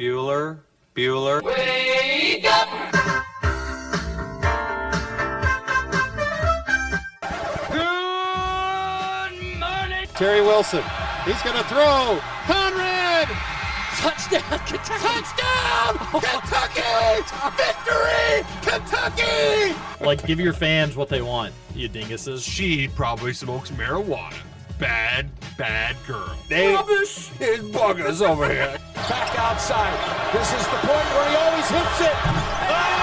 Bueller, Bueller. Wake up! Good morning. Terry Wilson. He's going to throw. Conrad! Touchdown, Kentucky! Touchdown! Kentucky! Victory! Kentucky! Like, give your fans what they want, you dinguses. She probably smokes marijuana. Bad, bad girl. They Rubbish! His buggers over here. Back outside. This is the point where he always hits it. Oh!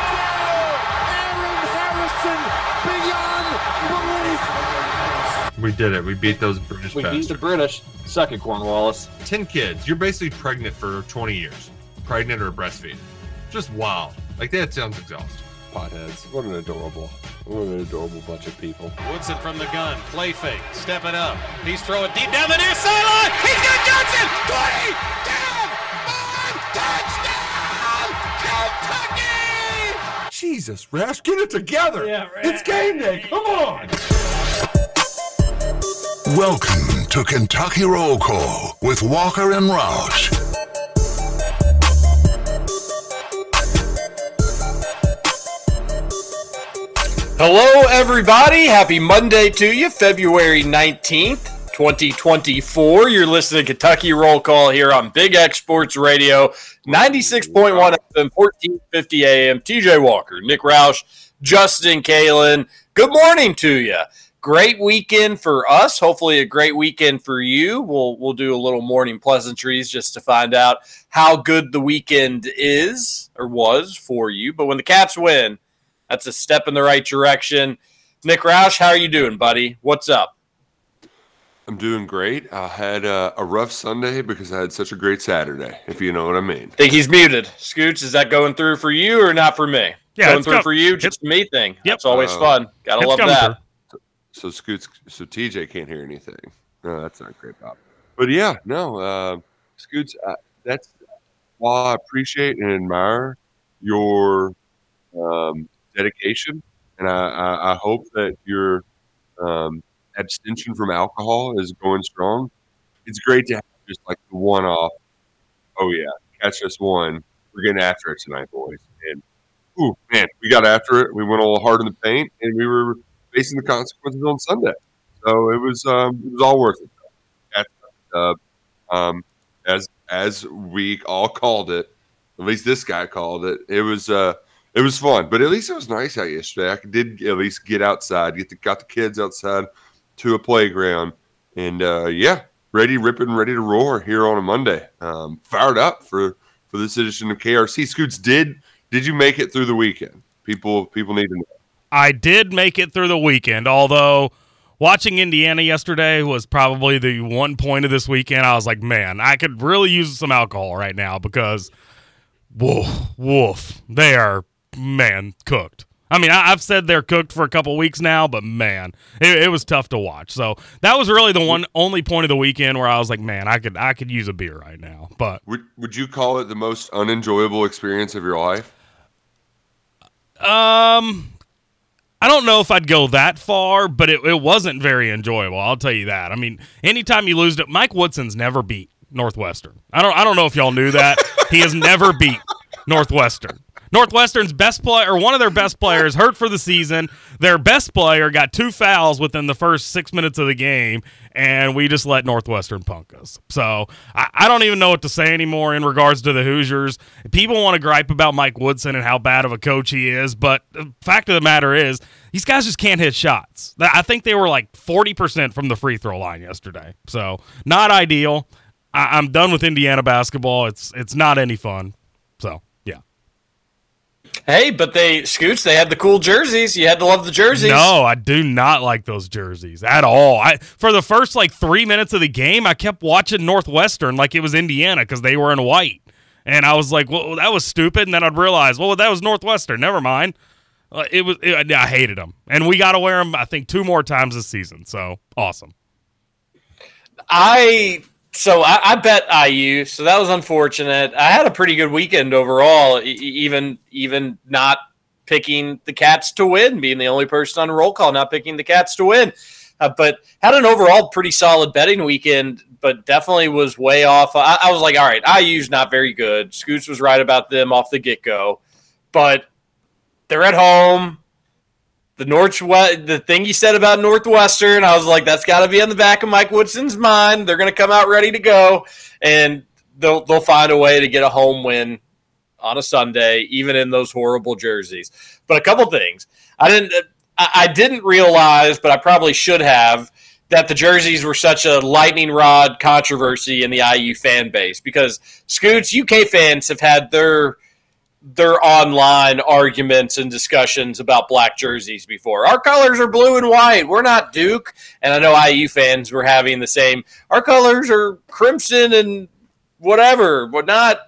Aaron Harrison beyond belief. We did it. We beat those British We beat the British. Suck it, Cornwallis. 10 kids. You're basically pregnant for 20 years. Pregnant or breastfeeding. Just wild. Like that sounds exhausting. Potheads. What an adorable, what an adorable bunch of people. Woodson from the gun. Play fake. Stepping up. He's throwing deep down the near sideline. He's got Johnson. 20. Down. Five. Touchdown. Kentucky. Jesus, Rash, get it together. Yeah, Rash. It's game day. Come on. Welcome to Kentucky Roll Call with Walker and Roush. Hello, everybody. Happy Monday to you, February 19th, 2024. You're listening to Kentucky Roll Call here on Big X Sports Radio, 96.1 FM, 1450 AM. TJ Walker, Nick Roush, Justin Kalen. Good morning to you. Great weekend for us. Hopefully, a great weekend for you. We'll we'll do a little morning pleasantries just to find out how good the weekend is or was for you. But when the Cats win, that's a step in the right direction. Nick Roush, how are you doing, buddy? What's up? I'm doing great. I had uh, a rough Sunday because I had such a great Saturday, if you know what I mean. Think he's muted. Scoots, is that going through for you or not for me? Yeah, going through go- for you, just a me thing. Yep. That's always Uh, fun. Gotta love coming that. So Scoots, so TJ can't hear anything. No, that's not great, Bob. But yeah, no, uh, Scoots, uh, that's while I appreciate and admire your um, dedication, and I, I, I hope that your um, abstention from alcohol is going strong. It's great to have just like the one off. Oh yeah, catch us one. We're getting after it tonight, boys. And ooh, man, we got after it. We went a little hard in the paint, and we were facing the consequences on Sunday. So it was um, it was all worth it. Uh, um, as as we all called it, at least this guy called it. It was uh, it was fun, but at least it was nice out yesterday. I did at least get outside, get the got the kids outside to a playground, and uh, yeah, ready, ripping, ready to roar here on a Monday. Um, fired up for for this edition of KRC. Scoots, did did you make it through the weekend? People people need to know. I did make it through the weekend, although watching Indiana yesterday was probably the one point of this weekend. I was like, man, I could really use some alcohol right now because, woof, woof, they are, man, cooked. I mean, I, I've said they're cooked for a couple weeks now, but man, it, it was tough to watch. So that was really the one only point of the weekend where I was like, man, I could I could use a beer right now. But Would would you call it the most unenjoyable experience of your life? Um, I don't know if I'd go that far, but it, it wasn't very enjoyable. I'll tell you that. I mean, anytime you lose to Mike Woodson's never beat Northwestern. I don't I don't know if y'all knew that. he has never beat Northwestern. Northwestern's best player, or one of their best players, hurt for the season. Their best player got two fouls within the first six minutes of the game, and we just let Northwestern punk us. So I, I don't even know what to say anymore in regards to the Hoosiers. People want to gripe about Mike Woodson and how bad of a coach he is, but the fact of the matter is, these guys just can't hit shots. I think they were like 40% from the free throw line yesterday. So not ideal. I, I'm done with Indiana basketball. It's it's not any fun. Hey, but they Scoots, they had the cool jerseys. You had to love the jerseys. No, I do not like those jerseys at all. I for the first like three minutes of the game, I kept watching Northwestern like it was Indiana because they were in white, and I was like, "Well, that was stupid." And then I'd realize, "Well, that was Northwestern. Never mind." Uh, it was. It, I hated them, and we got to wear them. I think two more times this season. So awesome. I so I, I bet IU. So that was unfortunate. I had a pretty good weekend overall, even even not picking the Cats to win, being the only person on roll call not picking the Cats to win. uh, but had an overall pretty solid betting weekend. But definitely was way off. I, I was like, all right, IU's not very good. Scoots was right about them off the get go, but they're at home. The Northwest, the thing you said about Northwestern, I was like, that's got to be on the back of Mike Woodson's mind. They're going to come out ready to go, and they'll they'll find a way to get a home win on a Sunday, even in those horrible jerseys. But a couple things I didn't I didn't realize, but I probably should have that the jerseys were such a lightning rod controversy in the IU fan base because Scoots UK fans have had their their online arguments and discussions about black jerseys before. Our colors are blue and white. We're not Duke. And I know IU fans were having the same. Our colors are crimson and whatever, but not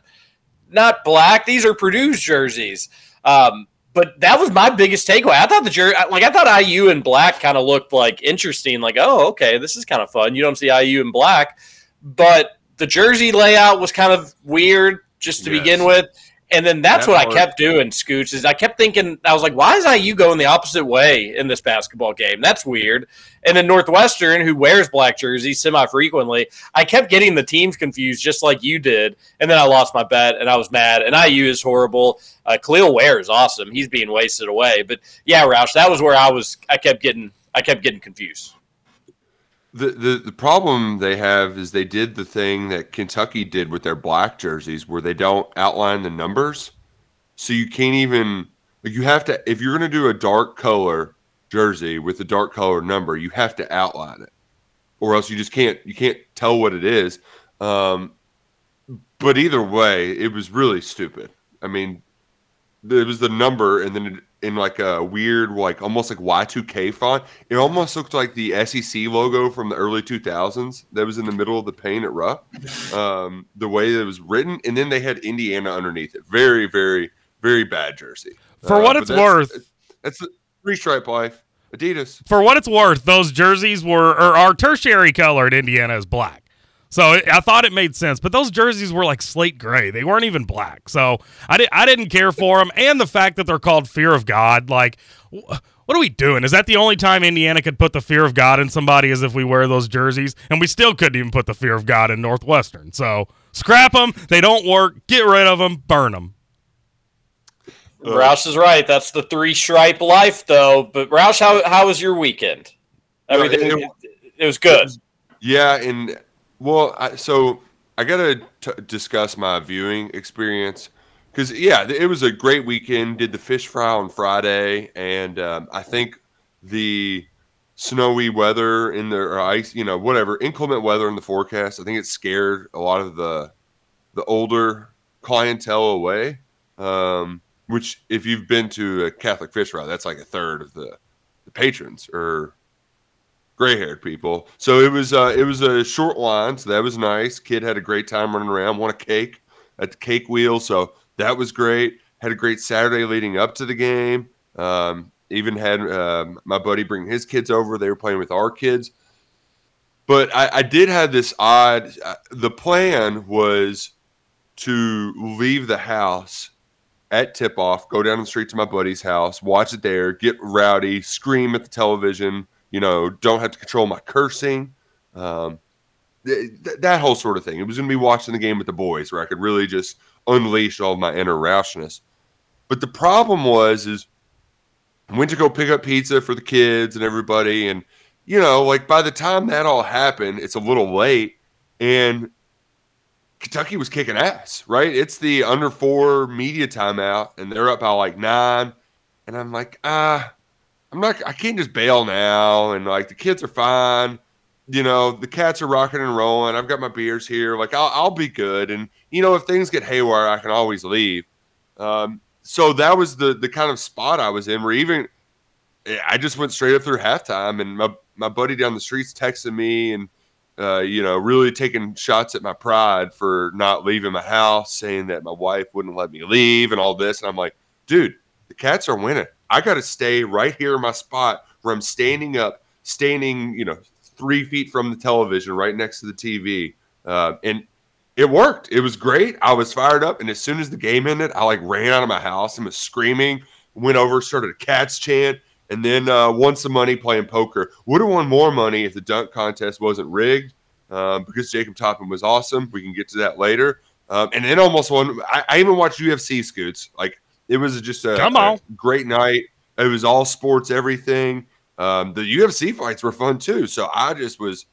not black. These are Purdue's jerseys. Um, but that was my biggest takeaway. I thought the jersey, like I thought IU in black kind of looked like interesting. Like, oh, okay, this is kind of fun. You don't see IU in black, but the jersey layout was kind of weird just to yes. begin with. And then that's that what part. I kept doing, Scooch, is I kept thinking, I was like, why is IU going the opposite way in this basketball game? That's weird. And then Northwestern, who wears black jerseys semi frequently, I kept getting the teams confused just like you did. And then I lost my bet and I was mad. And IU is horrible. Uh, Kel'el Ware is awesome. He's being wasted away. But yeah, Roush, that was where I was, I kept getting, I kept getting confused. The, the the problem they have is they did the thing that Kentucky did with their black jerseys where they don't outline the numbers. So you can't even like you have to if you're going to do a dark color jersey with a dark color number, you have to outline it. Or else you just can't you can't tell what it is. Um, but either way, it was really stupid. I mean, it was the number and then it, in like a weird, like almost like Y2K font. It almost looked like the SEC logo from the early 2000s that was in the middle of the paint at Rupp. Um, the way it was written, and then they had Indiana underneath it. Very, very, very bad jersey. For uh, what it's that's, worth, that's the three stripe life. Adidas. For what it's worth, those jerseys were or our tertiary color at Indiana is black. So it, I thought it made sense, but those jerseys were like slate gray. They weren't even black. So I, di- I didn't care for them. And the fact that they're called Fear of God, like, wh- what are we doing? Is that the only time Indiana could put the Fear of God in somebody is if we wear those jerseys? And we still couldn't even put the Fear of God in Northwestern. So scrap them. They don't work. Get rid of them. Burn them. Uh, Roush is right. That's the three stripe life, though. But Roush, how how was your weekend? Everything. it, it, it was good. Yeah, and well, I, so I got to discuss my viewing experience because yeah, it was a great weekend. Did the fish fry on Friday, and um, I think the snowy weather in the or ice, you know, whatever inclement weather in the forecast. I think it scared a lot of the the older clientele away. Um, which, if you've been to a Catholic fish fry, that's like a third of the the patrons or gray haired people. So it was uh, it was a short line, so that was nice. Kid had a great time running around, won a cake at the cake wheel, so that was great. Had a great Saturday leading up to the game. Um, even had uh, my buddy bring his kids over. They were playing with our kids. But I, I did have this odd. Uh, the plan was to leave the house at tip off, go down the street to my buddy's house, watch it there, get rowdy, scream at the television, you know, don't have to control my cursing. Um, th- that whole sort of thing. It was going to be watching the game with the boys where I could really just unleash all of my inner rashness. But the problem was, is I went to go pick up pizza for the kids and everybody. And, you know, like by the time that all happened, it's a little late. And Kentucky was kicking ass, right? It's the under four media timeout, and they're up by like nine. And I'm like, ah, I'm not. I can't just bail now. And like the kids are fine. You know, the cats are rocking and rolling. I've got my beers here. Like I'll, I'll be good. And you know, if things get haywire, I can always leave. Um, so that was the the kind of spot I was in. Where even I just went straight up through halftime, and my my buddy down the streets texting me and. Uh, you know, really taking shots at my pride for not leaving my house, saying that my wife wouldn't let me leave and all this. And I'm like, dude, the cats are winning. I got to stay right here in my spot where I'm standing up, standing, you know, three feet from the television, right next to the TV. Uh, and it worked. It was great. I was fired up. And as soon as the game ended, I like ran out of my house and was screaming, went over, started a cats chant. and then uh, won some money playing poker. Would have won more money if the dunk contest wasn't rigged um, because Jacob Toppin was awesome. We can get to that later. Um, and then almost won. I, I, even watched UFC scoots. Like it was just a, Come on. a great night. It was all sports, everything. Um, the UFC fights were fun too. So I just was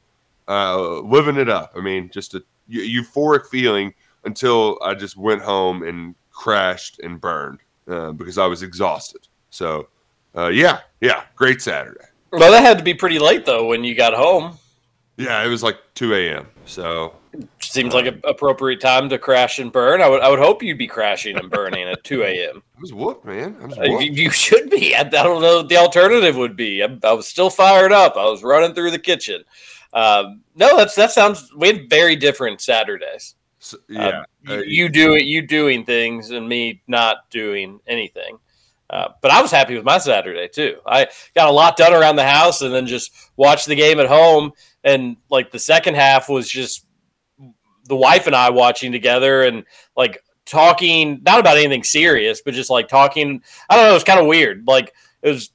uh, living it up. I mean, just a euphoric feeling until I just went home and crashed and burned uh, because I was exhausted. So, uh, yeah, yeah, great Saturday. Well, that had to be pretty late though when you got home. Yeah, it was like 2 a.m. So seems like an appropriate time to crash and burn. I would, I would hope you'd be crashing and burning at 2 a.m. I was whooped, man. I was whooped. Uh, you, you, should be. I, I, don't know what the alternative would be. I, I, was still fired up. I was running through the kitchen. Um, no, that's that sounds. We had very different Saturdays. So, yeah, uh, you, you do it. You doing things and me not doing anything. Uh, but I was happy with my Saturday too. I got a lot done around the house and then just watched the game at home. And like the second half was just the wife and I watching together and like talking, not about anything serious, but just like talking. I don't know. It was kind of weird. Like it was,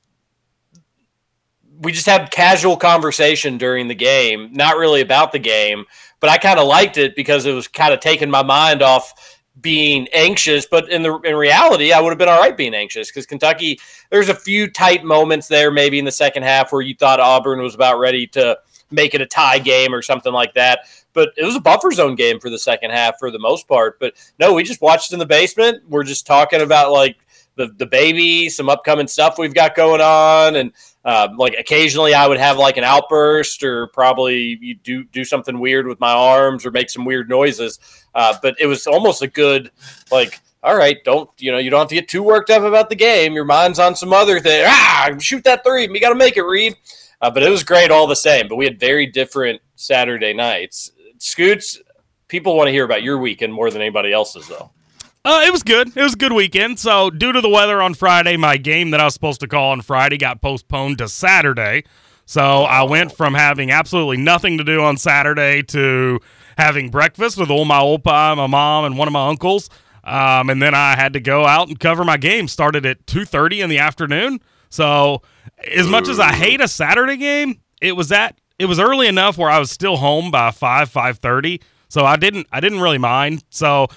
we just had casual conversation during the game, not really about the game, but I kind of liked it because it was kind of taking my mind off being anxious, but in the in reality, I would have been all right being anxious because Kentucky. There's a few tight moments there, maybe in the second half, where you thought Auburn was about ready to make it a tie game or something like that. But it was a buffer zone game for the second half for the most part. But no, we just watched in the basement. We're just talking about like the the baby, some upcoming stuff we've got going on, and uh, like occasionally I would have like an outburst or probably do do something weird with my arms or make some weird noises. Uh, but it was almost a good like. All right, don't you know? You don't have to get too worked up about the game. Your mind's on some other thing. Ah, shoot that three. You got to make it, Reed. Uh, but it was great all the same. But we had very different Saturday nights. Scoots, people want to hear about your weekend more than anybody else's, though. Uh, it was good. It was a good weekend. So, due to the weather on Friday, my game that I was supposed to call on Friday got postponed to Saturday. So, I went from having absolutely nothing to do on Saturday to having breakfast with all my old pie, my mom, and one of my uncles. Um, and then I had to go out and cover my game. Started at two thirty in the afternoon. So, as much as I hate a Saturday game, it was at it was early enough where I was still home by five five thirty. So I didn't I didn't really mind. So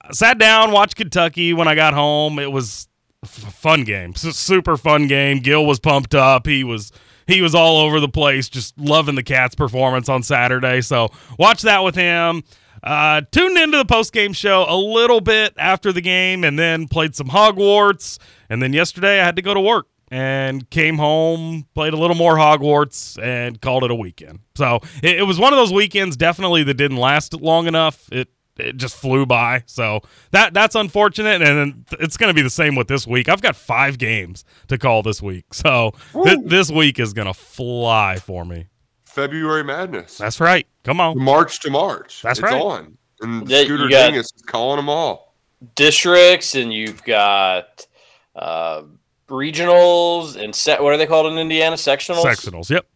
I sat down, watched Kentucky when I got home. It was a fun game, super fun game. Gil was pumped up. He was he was all over the place, just loving the Cats' performance on Saturday. So watch that with him. Uh, tuned into the post game show a little bit after the game, and then played some Hogwarts. And then yesterday I had to go to work and came home, played a little more Hogwarts, and called it a weekend. So it, it was one of those weekends, definitely that didn't last long enough. It it just flew by. So that that's unfortunate, and it's going to be the same with this week. I've got five games to call this week, so th- this week is going to fly for me. February Madness. That's right. Come on, March to March. That's it's right. on, and yeah, Scooter Dingus is calling them all. Districts, and you've got uh, regionals, and set. What are they called in Indiana? Sectionals. Sectionals. Yep.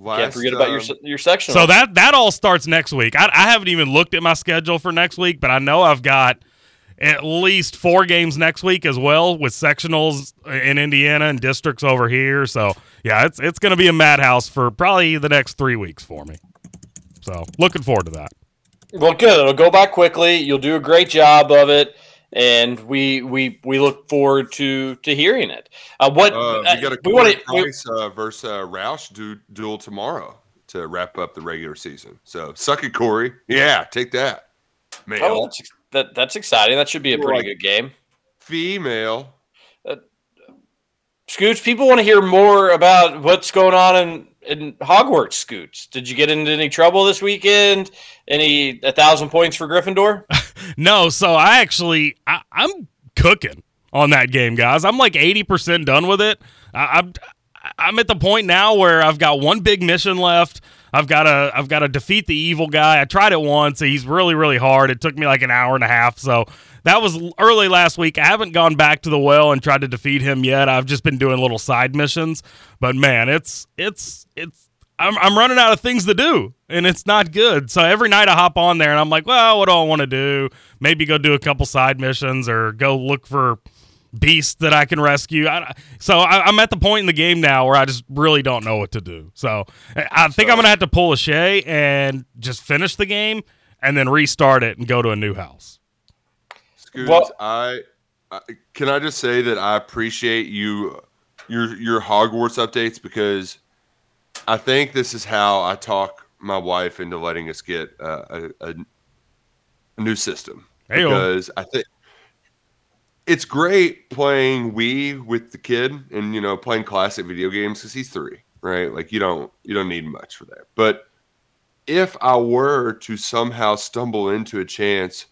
Last, Can't forget about your um, your section. So that that all starts next week. I, I haven't even looked at my schedule for next week, but I know I've got at least four games next week as well with sectionals in Indiana and districts over here. So yeah, it's it's going to be a madhouse for probably the next three weeks for me. So looking forward to that. Well, good. It'll go by quickly. You'll do a great job of it and we we we look forward to to hearing it. Uh, what uh, we got a we want Price uh, versus uh, Roush du- duel tomorrow to wrap up the regular season. So suck it, Corey. Yeah, take that. Male. Oh, that's, that, that's exciting. That should be a pretty like good game. Female. Uh, Scoots, people want to hear more about what's going on in in Hogwarts. Scoots, did you get into any trouble this weekend? Any a thousand points for Gryffindor? no. So I actually I, am cooking on that game, guys. I'm like eighty percent done with it. I, I'm I'm at the point now where I've got one big mission left. I've got to I've got to defeat the evil guy. I tried it once. He's really really hard. It took me like an hour and a half. So that was early last week. I haven't gone back to the well and tried to defeat him yet. I've just been doing little side missions. But man, it's it's it's I'm I'm running out of things to do and it's not good. So every night I hop on there and I'm like, well, what do I want to do? Maybe go do a couple side missions or go look for beast that I can rescue. I, so I, am at the point in the game now where I just really don't know what to do. So I think so, I'm gonna have to pull a Shay and just finish the game and then restart it and go to a new house. Scoots, well, I, I can I just say that I appreciate you your your Hogwarts updates because I think this is how I talk my wife into letting us get uh, a, a, a new system Hey-o. because I think it's great playing Wii with the kid and you know playing classic video games because he's three, right? Like you don't you don't need much for that. But if I were to somehow stumble into a chance,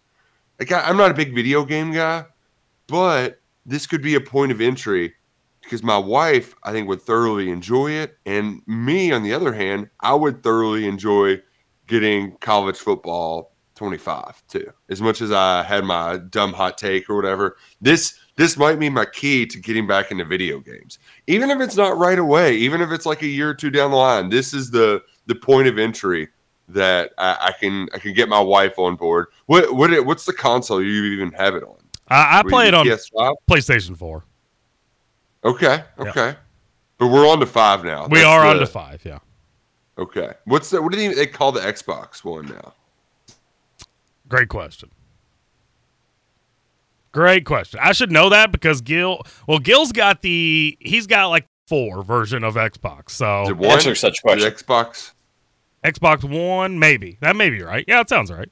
like I, I'm not a big video game guy, but this could be a point of entry because my wife I think would thoroughly enjoy it, and me on the other hand, I would thoroughly enjoy getting college football 25 too. As much as I had my dumb hot take or whatever, this this might be my key to getting back into video games. Even if it's not right away, even if it's like a year or two down the line, this is the the point of entry that I, I can I can get my wife on board. What what what's the console you even have it on? I, I play it on PS5? PlayStation 4. Okay, okay. Yeah. But we're on to five now. We That's are the, on to five, yeah. Okay. What's the what do they call the Xbox one now? Great question. Great question. I should know that because Gil. Well, Gil's got the. He's got like four version of Xbox. So answer such question. Xbox. Xbox One, maybe that may be right. Yeah, it sounds right.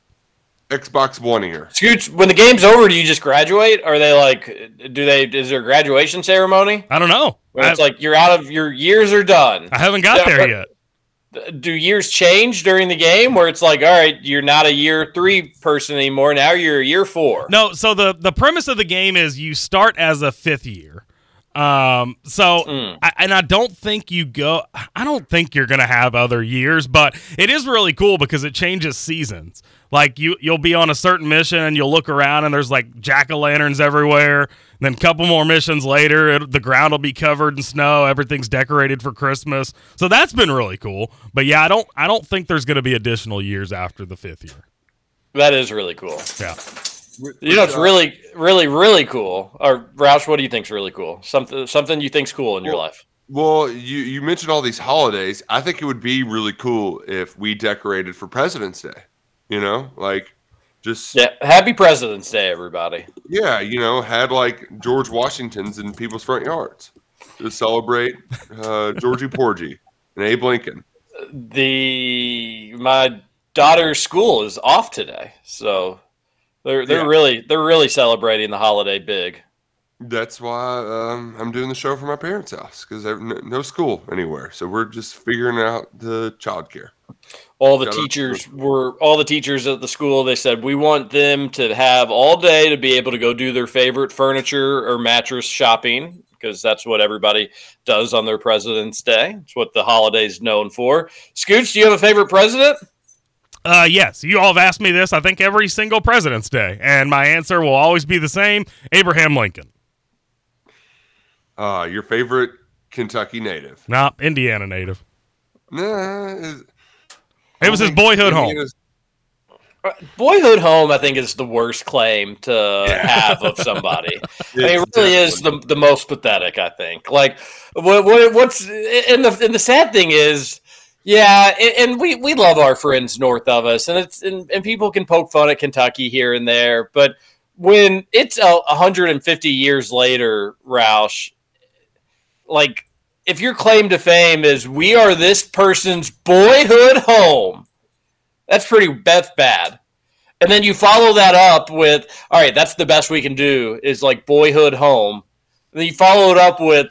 Xbox One here. Scooch, when the game's over, do you just graduate? Are they like, do they? Is there a graduation ceremony? I don't know. When it's like you're out of your years are done. I haven't got there yet do years change during the game where it's like all right you're not a year three person anymore now you're a year four no so the the premise of the game is you start as a fifth year um so mm. I, and i don't think you go i don't think you're gonna have other years but it is really cool because it changes seasons like you you'll be on a certain mission and you'll look around and there's like jack-o'-lanterns everywhere then a couple more missions later, it, the ground will be covered in snow. Everything's decorated for Christmas. So that's been really cool. But yeah, I don't I don't think there's going to be additional years after the fifth year. That is really cool. Yeah. You know, it's really, really, really cool. Or Roush, what do you think's really cool? Something, something you think's cool in well, your life? Well, you you mentioned all these holidays. I think it would be really cool if we decorated for President's Day. You know, like just yeah, happy President's Day, everybody. Yeah, you know, had like George Washington's in people's front yards to celebrate uh, Georgie Porgy and Abe Lincoln. The my daughter's school is off today, so they're they're yeah. really they're really celebrating the holiday big. That's why um, I'm doing the show from my parents' house because no school anywhere, so we're just figuring out the childcare. All the teachers were all the teachers at the school they said we want them to have all day to be able to go do their favorite furniture or mattress shopping because that's what everybody does on their president's day. It's what the holiday's known for. Scooch do you have a favorite president uh yes you all have asked me this i think every single president's day and my answer will always be the same abraham lincoln uh your favorite kentucky native no nah, indiana native nah it was his boyhood home. Uh, boyhood home, I think, is the worst claim to have of somebody. I mean, it really is the, the most pathetic. I think. Like, what, what what's and the and the sad thing is, yeah, and, and we we love our friends north of us, and it's and, and people can poke fun at Kentucky here and there, but when it's a 150 years later, Roush, like if your claim to fame is we are this person's boyhood home, that's pretty that's bad. And then you follow that up with, all right, that's the best we can do is like boyhood home. And then you follow it up with,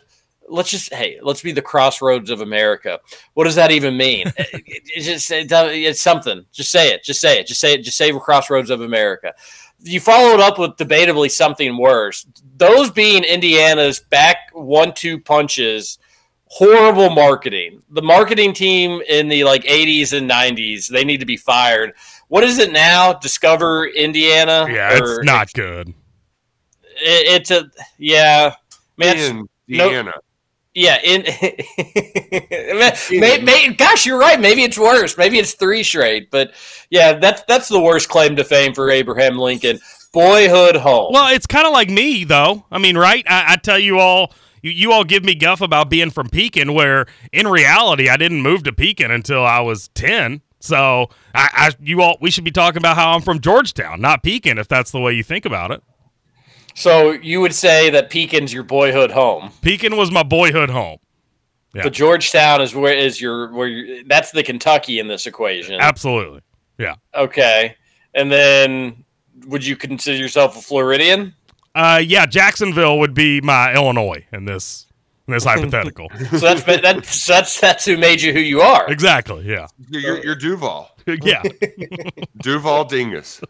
let's just hey, let's be the crossroads of America. What does that even mean? it, it just it, it's something. Just say it. Just say it. Just say it. Just say we're crossroads of America. You followed up with debatably something worse. Those being Indiana's back one-two punches horrible marketing. The marketing team in the like 80s and 90s, they need to be fired. What is it now? Discover Indiana? Yeah, it's not good. It, it's a yeah, man. Indiana. No, yeah, in may, may, gosh, you're right. Maybe it's worse. Maybe it's three straight. But yeah, that's that's the worst claim to fame for Abraham Lincoln. boyhood home. Well, it's kind of like me, though. I mean, right? I, I tell you all, you, you all give me guff about being from Pekin, where in reality, I didn't move to Pekin until I was 10. So I, I, you all, we should be talking about how I'm from Georgetown, not Pekin, if that's the way you think about it. So you would say that Pekin's your boyhood home. Pekin was my boyhood home. Yeah. But Georgetown is where is your where you that's the Kentucky in this equation. Absolutely. Yeah. Okay. And then would you consider yourself a Floridian? Uh yeah, Jacksonville would be my Illinois in this in this hypothetical. so that's that's that's that's who made you who you are. Exactly. Yeah. You're, you're Duval. yeah. Duval Dingus.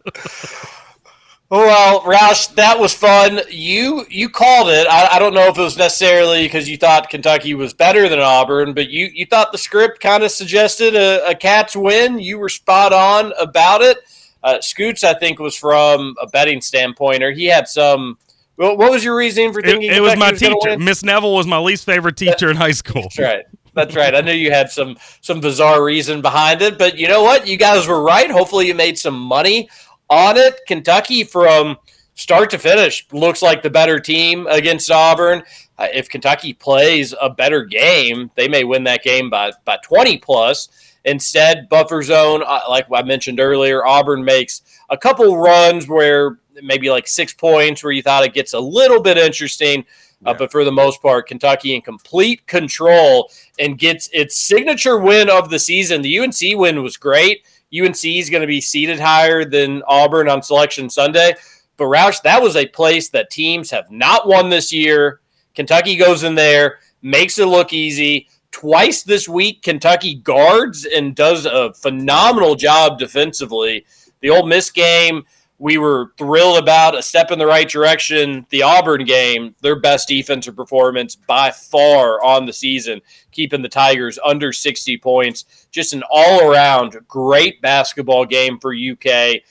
Well, Roush, that was fun. You you called it. I, I don't know if it was necessarily because you thought Kentucky was better than Auburn, but you, you thought the script kind of suggested a, a Cats win. You were spot on about it. Uh, Scoots, I think, was from a betting standpoint, or he had some. Well, what was your reasoning for thinking it, it was my was teacher? Miss Neville was my least favorite teacher in high school. That's right. That's right. I knew you had some some bizarre reason behind it, but you know what? You guys were right. Hopefully, you made some money on it. Kentucky from start to finish looks like the better team against Auburn. Uh, if Kentucky plays a better game, they may win that game by by 20 plus. Instead, buffer zone, uh, like I mentioned earlier, Auburn makes a couple runs where maybe like six points where you thought it gets a little bit interesting. Uh, but for the most part, Kentucky in complete control and gets its signature win of the season. The UNC win was great. UNC is going to be seated higher than Auburn on Selection Sunday. But Roush, that was a place that teams have not won this year. Kentucky goes in there, makes it look easy. Twice this week, Kentucky guards and does a phenomenal job defensively. The Ole Miss game, we were thrilled about a step in the right direction. The Auburn game, their best defensive performance by far on the season, keeping the Tigers under 60 points. Just an all around great basketball game for UK.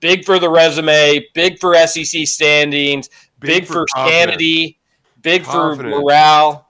Big for the resume, big for SEC standings, big, big for, for sanity, big confidence. for morale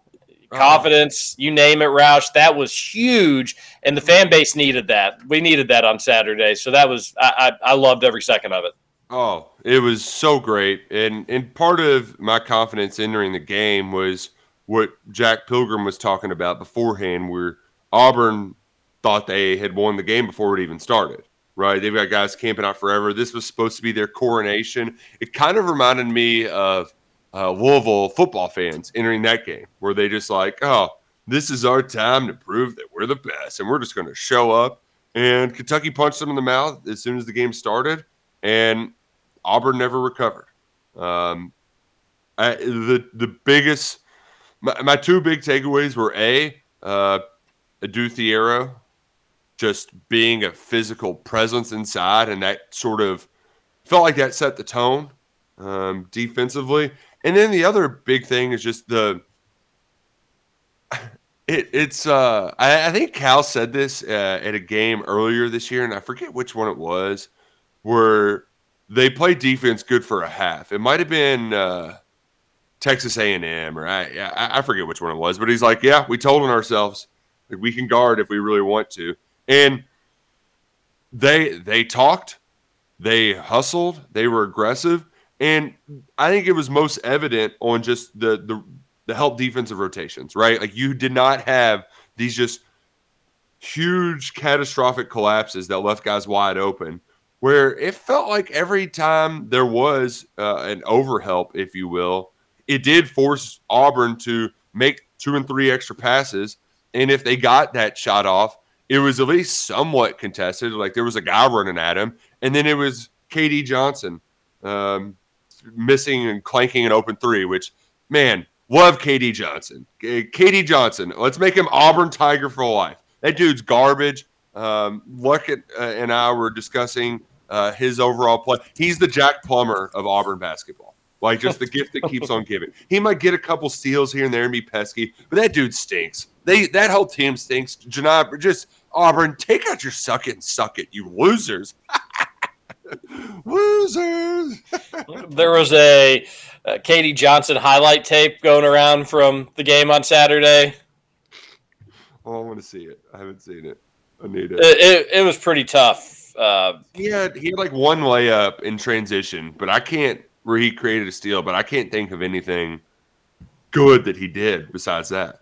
Uh-huh. confidence, you name it, Roush. That was huge, and the fan base needed that. We needed that on Saturday, so that was I, I, I loved every second of it. Oh, it was so great, and and part of my confidence entering the game was what Jack Pilgrim was talking about beforehand, where Auburn thought they had won the game before it even started. Right, they've got guys camping out forever. This was supposed to be their coronation. It kind of reminded me of uh, Louisville football fans entering that game, where they just like, oh, this is our time to prove that we're the best, and we're just going to show up. And Kentucky punched them in the mouth as soon as the game started, and Auburn never recovered. Um, I, the the biggest, my, my, two big takeaways were a uh, Adou Thiero just being a physical presence inside, and that sort of felt like that set the tone um, defensively. And then the other big thing is just the it, it's uh I, I, think Cal said this uh, at a game earlier this year, and I forget which one it was, where they played defense good for a half. It might have been uh, Texas A and M, or I, I I forget which one it was, but he's like, yeah, we told on ourselves like we can guard if we really want to, and they they talked, they hustled, they were aggressive, and I think it was most evident on just the the the help defensive rotations, right? Like you did not have these just huge catastrophic collapses that left guys wide open where it felt like every time there was uh, an overhelp, if you will, it did force Auburn to make two and three extra passes. And if they got that shot off, it was at least somewhat contested. Like there was a guy running at him, and then it was KD Johnson um, missing and clanking an open three, which, man, love KD Johnson. KD Johnson, let's make him Auburn Tiger for life. That dude's garbage. Um, Luckett uh, and I were discussing uh, his overall play. He's the Jack Plummer of Auburn basketball. Like just the gift that keeps on giving. He might get a couple steals here and there and be pesky, but that dude stinks. They that whole team stinks. Janab, just Auburn, take out your suck it and suck it, you losers. Losers. there was a, a KD Johnson highlight tape going around from the game on Saturday. Oh, I want to see it. I haven't seen it. I need it. It, it, it was pretty tough. Uh, he had he had like one layup in transition, but I can't where he created a steal, but I can't think of anything good that he did besides that.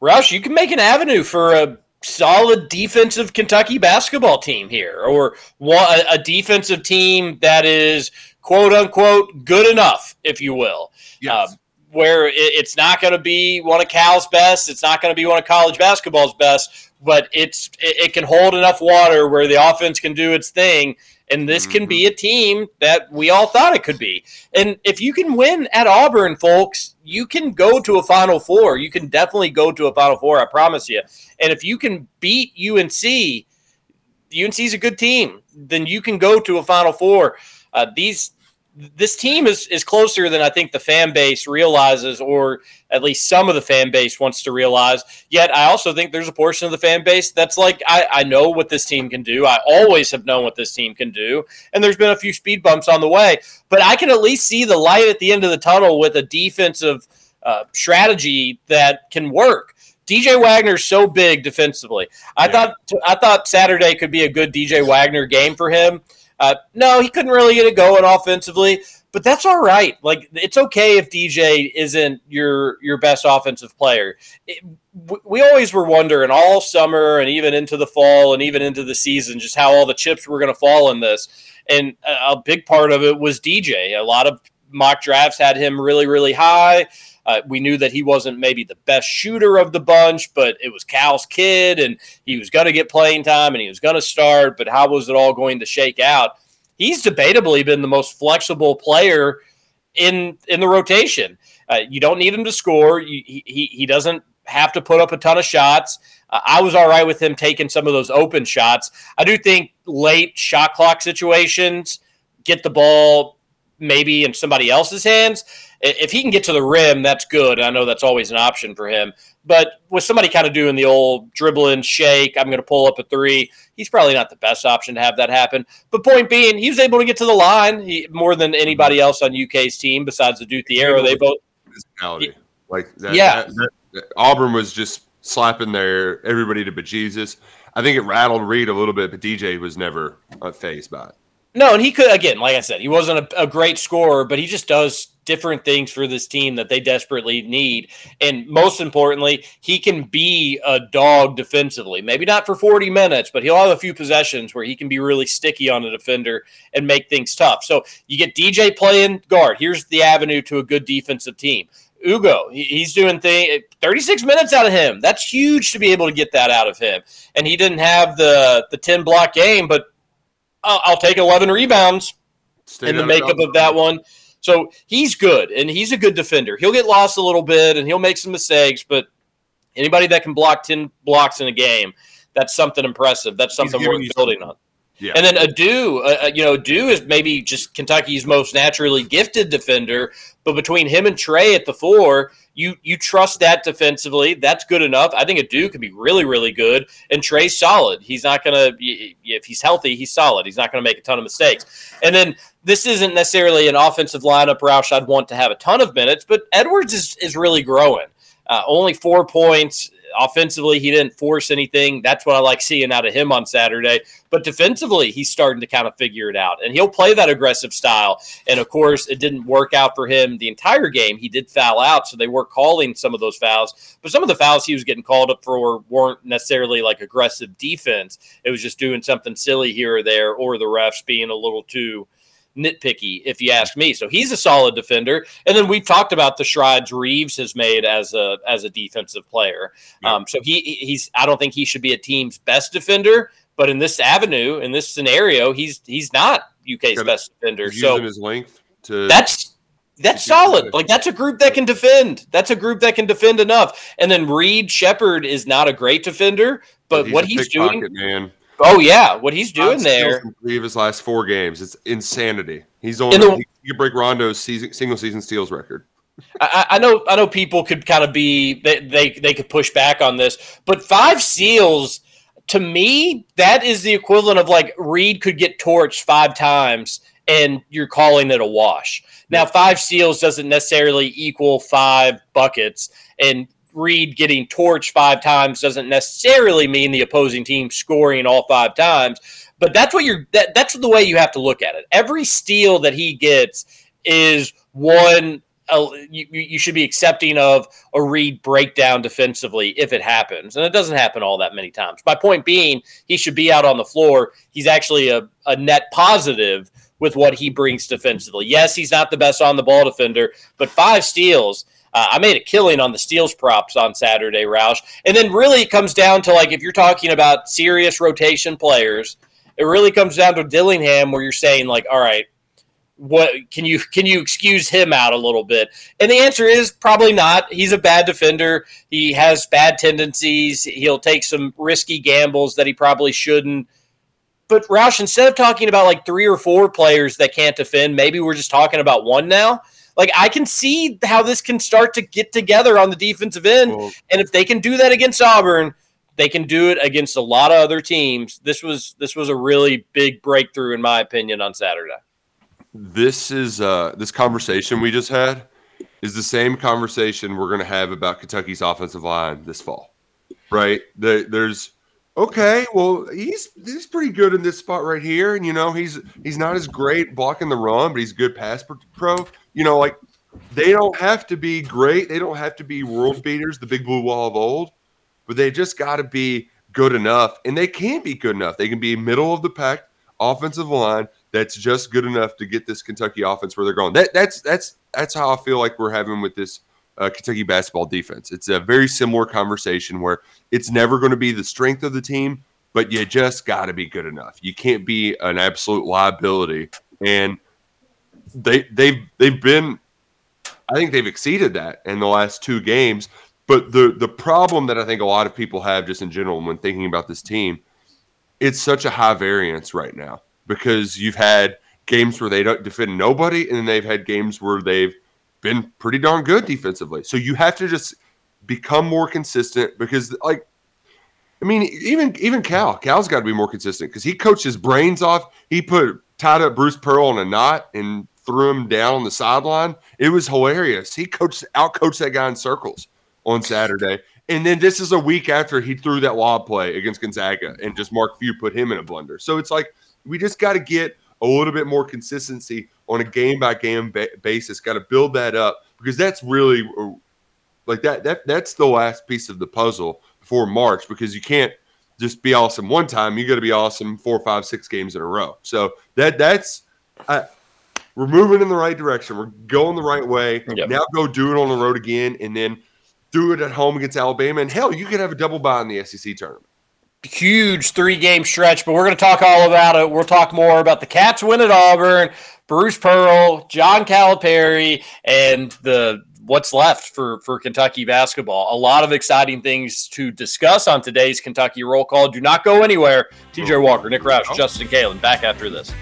Roush, you can make an avenue for a solid defensive Kentucky basketball team here, or a defensive team that is quote unquote good enough, if you will. Yes. Uh, where it's not going to be one of Cal's best, it's not going to be one of college basketball's best, but it's it, can hold enough water where the offense can do its thing, and this mm-hmm. can be a team that we all thought it could be. And if you can win at Auburn, folks, you can go to a Final Four. You can definitely go to a Final Four. I promise you. And if you can beat UNC, UNC is a good team. Then you can go to a Final Four. Uh, these this team is is closer than I think the fan base realizes, or at least some of the fan base wants to realize. Yet I also think there's a portion of the fan base that's like, I, I know what this team can do. I always have known what this team can do. And there's been a few speed bumps on the way, but I can at least see the light at the end of the tunnel with a defensive uh, strategy that can work. DJ Wagner's so big defensively. I yeah. thought I thought Saturday could be a good DJ Wagner game for him. Uh, no, he couldn't really get it going offensively, but that's all right. Like it's okay if DJ isn't your your best offensive player. It, we always were wondering all summer and even into the fall and even into the season just how all the chips were going to fall in this. And a, a big part of it was DJ. A lot of mock drafts had him really really high. Uh, we knew that he wasn't maybe the best shooter of the bunch, but it was Cal's kid, and he was going to get playing time, and he was going to start. But how was it all going to shake out? He's debatably been the most flexible player in in the rotation. Uh, you don't need him to score. You, he he doesn't have to put up a ton of shots. Uh, I was all right with him taking some of those open shots. I do think late shot clock situations get the ball maybe in somebody else's hands if he can get to the rim, that's good. I know that's always an option for him. But with somebody kind of doing the old dribbling shake, I'm going to pull up a three. He's probably not the best option to have that happen. But point being, he was able to get to the line he, more than anybody else on UK's team besides Thiero. They both. Like that, yeah, that, that, Auburn was just slapping their everybody to bejesus. I think it rattled Reed a little bit, but DJ was never uh, phased by it. No, and he could again, like I said, he wasn't a, a, great scorer, but he just does different things for this team that they desperately need. And most importantly, he can be a dog defensively. Maybe not for 40 minutes, but he'll have a few possessions where he can be really sticky on a defender and make things tough. So you get DJ playing guard. Here's the avenue to a good defensive team. Ugo, he's doing thing 36 minutes out of him. That's huge to be able to get that out of him. And he didn't have the the 10 block game, but I'll, I'll take 11 rebounds Stay in the makeup of that one. So he's good and he's a good defender. He'll get lost a little bit and he'll make some mistakes, but anybody that can block 10 blocks in a game, that's something impressive. That's something worth building on. Yeah. And then Adou, uh, uh, you know, Adou is maybe just Kentucky's most naturally gifted defender, but between him and Trey at the four, you you trust that defensively. That's good enough. I think Adou can be really, really good. And Trey's solid. He's not going to, if he's healthy, he's solid. He's not going to make a ton of mistakes. And then this isn't necessarily an offensive lineup, Roush, I'd want to have a ton of minutes, but Edwards is, is really growing. Uh, only four points, offensively, he didn't force anything. That's what I like seeing out of him on Saturday. But defensively, he's starting to kind of figure it out, and he'll play that aggressive style. And of course, it didn't work out for him the entire game. He did foul out, so they were calling some of those fouls. But some of the fouls he was getting called up for weren't necessarily like aggressive defense. It was just doing something silly here or there, or the refs being a little too nitpicky, if you ask me. So he's a solid defender. And then we've talked about the strides Reeves has made as a as a defensive player. Yeah. Um, so he he's I don't think he should be a team's best defender, but in this avenue, in this scenario, he's he's not UK's best defender. So his length to that's that's solid. Like that's a group that can defend. That's a group that can defend enough. And then Reed Sheppard is not a great defender, but, but he's what he's doing, man. Oh yeah, what he's doing there. Three of his last four games, it's insanity. He's on. The, he could break Rondo's season, single season steals record. I, I, know. I know people could kind of be they, they they could push back on this, but five seals to me that is the equivalent of like Reed could get torched five times and you're calling it a wash. Now, five seals doesn't necessarily equal five buckets, and Reed getting torched five times doesn't necessarily mean the opposing team scoring all five times. But that's what you're that, that's the way you have to look at it. Every steal that he gets is one uh, you, you should be accepting of a Reed breakdown defensively if it happens. And it doesn't happen all that many times. My point being, he should be out on the floor. He's actually a, a net positive with what he brings defensively. Yes, he's not the best on the ball defender, but five steals. Uh, I made a killing on the steals props on Saturday, Roush. And then really it comes down to like if you're talking about serious rotation players, it really comes down to Dillingham where you're saying like, all right, what can you can you excuse him out a little bit? And the answer is probably not. He's a bad defender. He has bad tendencies. He'll take some risky gambles that he probably shouldn't. But Roush, instead of talking about like three or four players that can't defend, maybe we're just talking about one now. Like I can see how this can start to get together on the defensive end, well, and if they can do that against Auburn, they can do it against a lot of other teams. This was this was a really big breakthrough in my opinion on Saturday this is uh, this conversation we just had is the same conversation we're going to have about Kentucky's offensive line this fall, right? The, there's okay, well he's he's pretty good in this spot right here, and you know he's he's not as great blocking the run, but he's good pass pro. You know, like they don't have to be great, they don't have to be world beaters, the big blue wall of old, but they just got to be good enough, and they can be good enough. They can be middle of the pack offensive line that's just good enough to get this Kentucky offense where they're going. That that's that's that's how I feel like we're having with this uh, Kentucky basketball defense. It's a very similar conversation where it's never going to be the strength of the team, but you just got to be good enough. You can't be an absolute liability, and they they've they've been. I think they've exceeded that in the last two games. But the the problem that I think a lot of people have just in general when thinking about this team, it's such a high variance right now because you've had games where they don't defend nobody, and then they've had games where they've been pretty darn good defensively. So you have to just become more consistent because, like, I mean, even even Cal, Cal's got to be more consistent because he coached his brains off. He put tied up Bruce Pearl in a knot and threw him down on the sideline. It was hilarious. He coached out coached that guy in circles on Saturday. And then this is a week after he threw that lob play against Gonzaga and just Mark Few put him in a blunder. So it's like we just got to get a little bit more consistency on a game by game basis. Got to build that up because that's really uh, like that. That that's the last piece of the puzzle before March because you can't just be awesome one time. You got to be awesome four, five, six games in a row. So that that's. Uh, we're moving in the right direction. We're going the right way. Yep. Now go do it on the road again, and then do it at home against Alabama. And hell, you could have a double bye in the SEC tournament huge three game stretch, but we're going to talk all about it. We'll talk more about the Cats win at Auburn, Bruce Pearl, John Calipari, and the what's left for for Kentucky basketball. A lot of exciting things to discuss on today's Kentucky roll call. Do not go anywhere. TJ Walker, Nick Roush, Justin Kalen, back after this.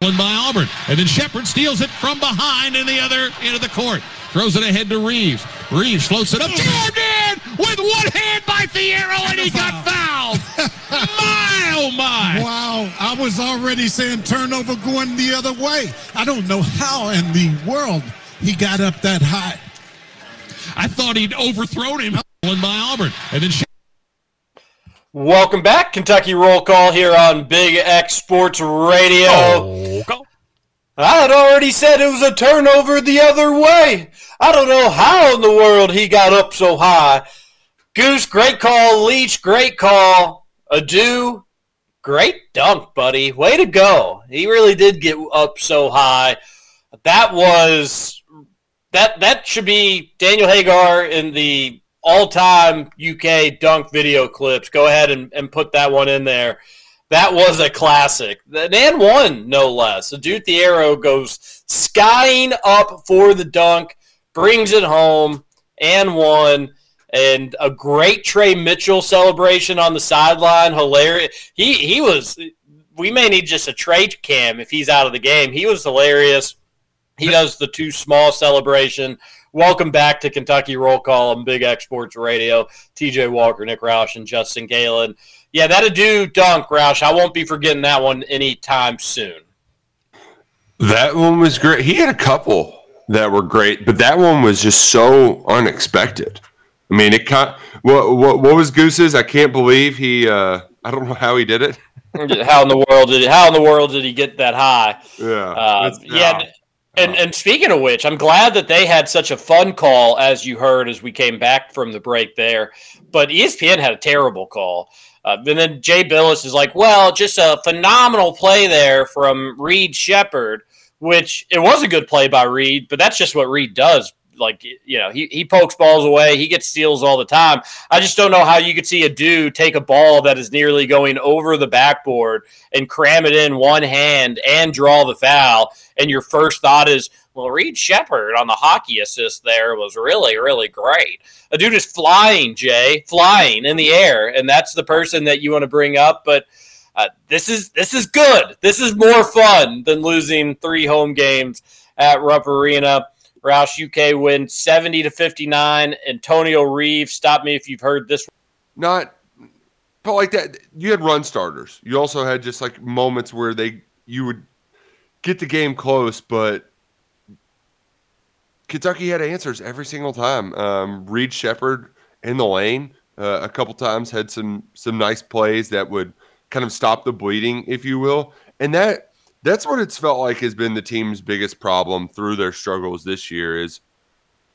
By Auburn. And then Sheppard steals it from behind in the other end of the court. Throws it ahead to Reeves. Reeves floats it up. Jordan with one hand by Thiero, and he got fouled. my, oh my. Wow. I was already saying turnover going the other way. I don't know how in the world he got up that high. I thought he'd overthrown him by Auburn. And then Welcome back, Kentucky Roll Call here on Big X Sports Radio. Oh, I had already said it was a turnover the other way. I don't know how in the world he got up so high. Goose, great call. Leach, great call. Adou, great dunk, buddy. Way to go. He really did get up so high. That was that that should be Daniel Hagar in the all time UK dunk video clips. Go ahead and, and put that one in there. That was a classic. And one, no less. Adou Thiero goes skying up for the dunk, brings it home, and one. And a great Tre Mitchell celebration on the sideline. Hilarious. He he was we may need just a trade cam if he's out of the game. He was hilarious. He does the too small celebration. Welcome back to Kentucky Roll Call on Big X Sports Radio. TJ Walker, Nick Roush, and Justin Galen. Yeah, that Adou dunk, Roush. I won't be forgetting that one anytime soon. That one was great. He had a couple that were great, but that one was just so unexpected. I mean, it kind. What what what was Goose's? I can't believe he. Uh, I don't know how he did it. how in the world did how in the world did he get that high? Yeah, uh, yeah. And and speaking of which, I'm glad that they had such a fun call as you heard as we came back from the break there. But ESPN had a terrible call. Uh, and then Jay Bilas is like, well, just a phenomenal play there from Reed Sheppard, which it was a good play by Reed, but that's just what Reed does. Like you know he, he pokes balls away. He gets steals all the time. I just don't know how you could see a dude take a ball that is nearly going over the backboard and cram it in one hand and draw the foul. And your first thought is well reed sheppard on the hockey assist there was really really great a dude is flying jay flying in the air and that's the person that you want to bring up but uh, this is this is good this is more fun than losing three home games at rupp arena Roush UK win 70 to 59. Antonio Reeves, stop me if you've heard this. Not, but like that, you had run starters. You also had just like moments where they, you would get the game close, but Kentucky had answers every single time. Um, Reed Sheppard in the lane uh, a couple times had some some nice plays that would kind of stop the bleeding, if you will, and that that's what it's felt like has been the team's biggest problem through their struggles this year is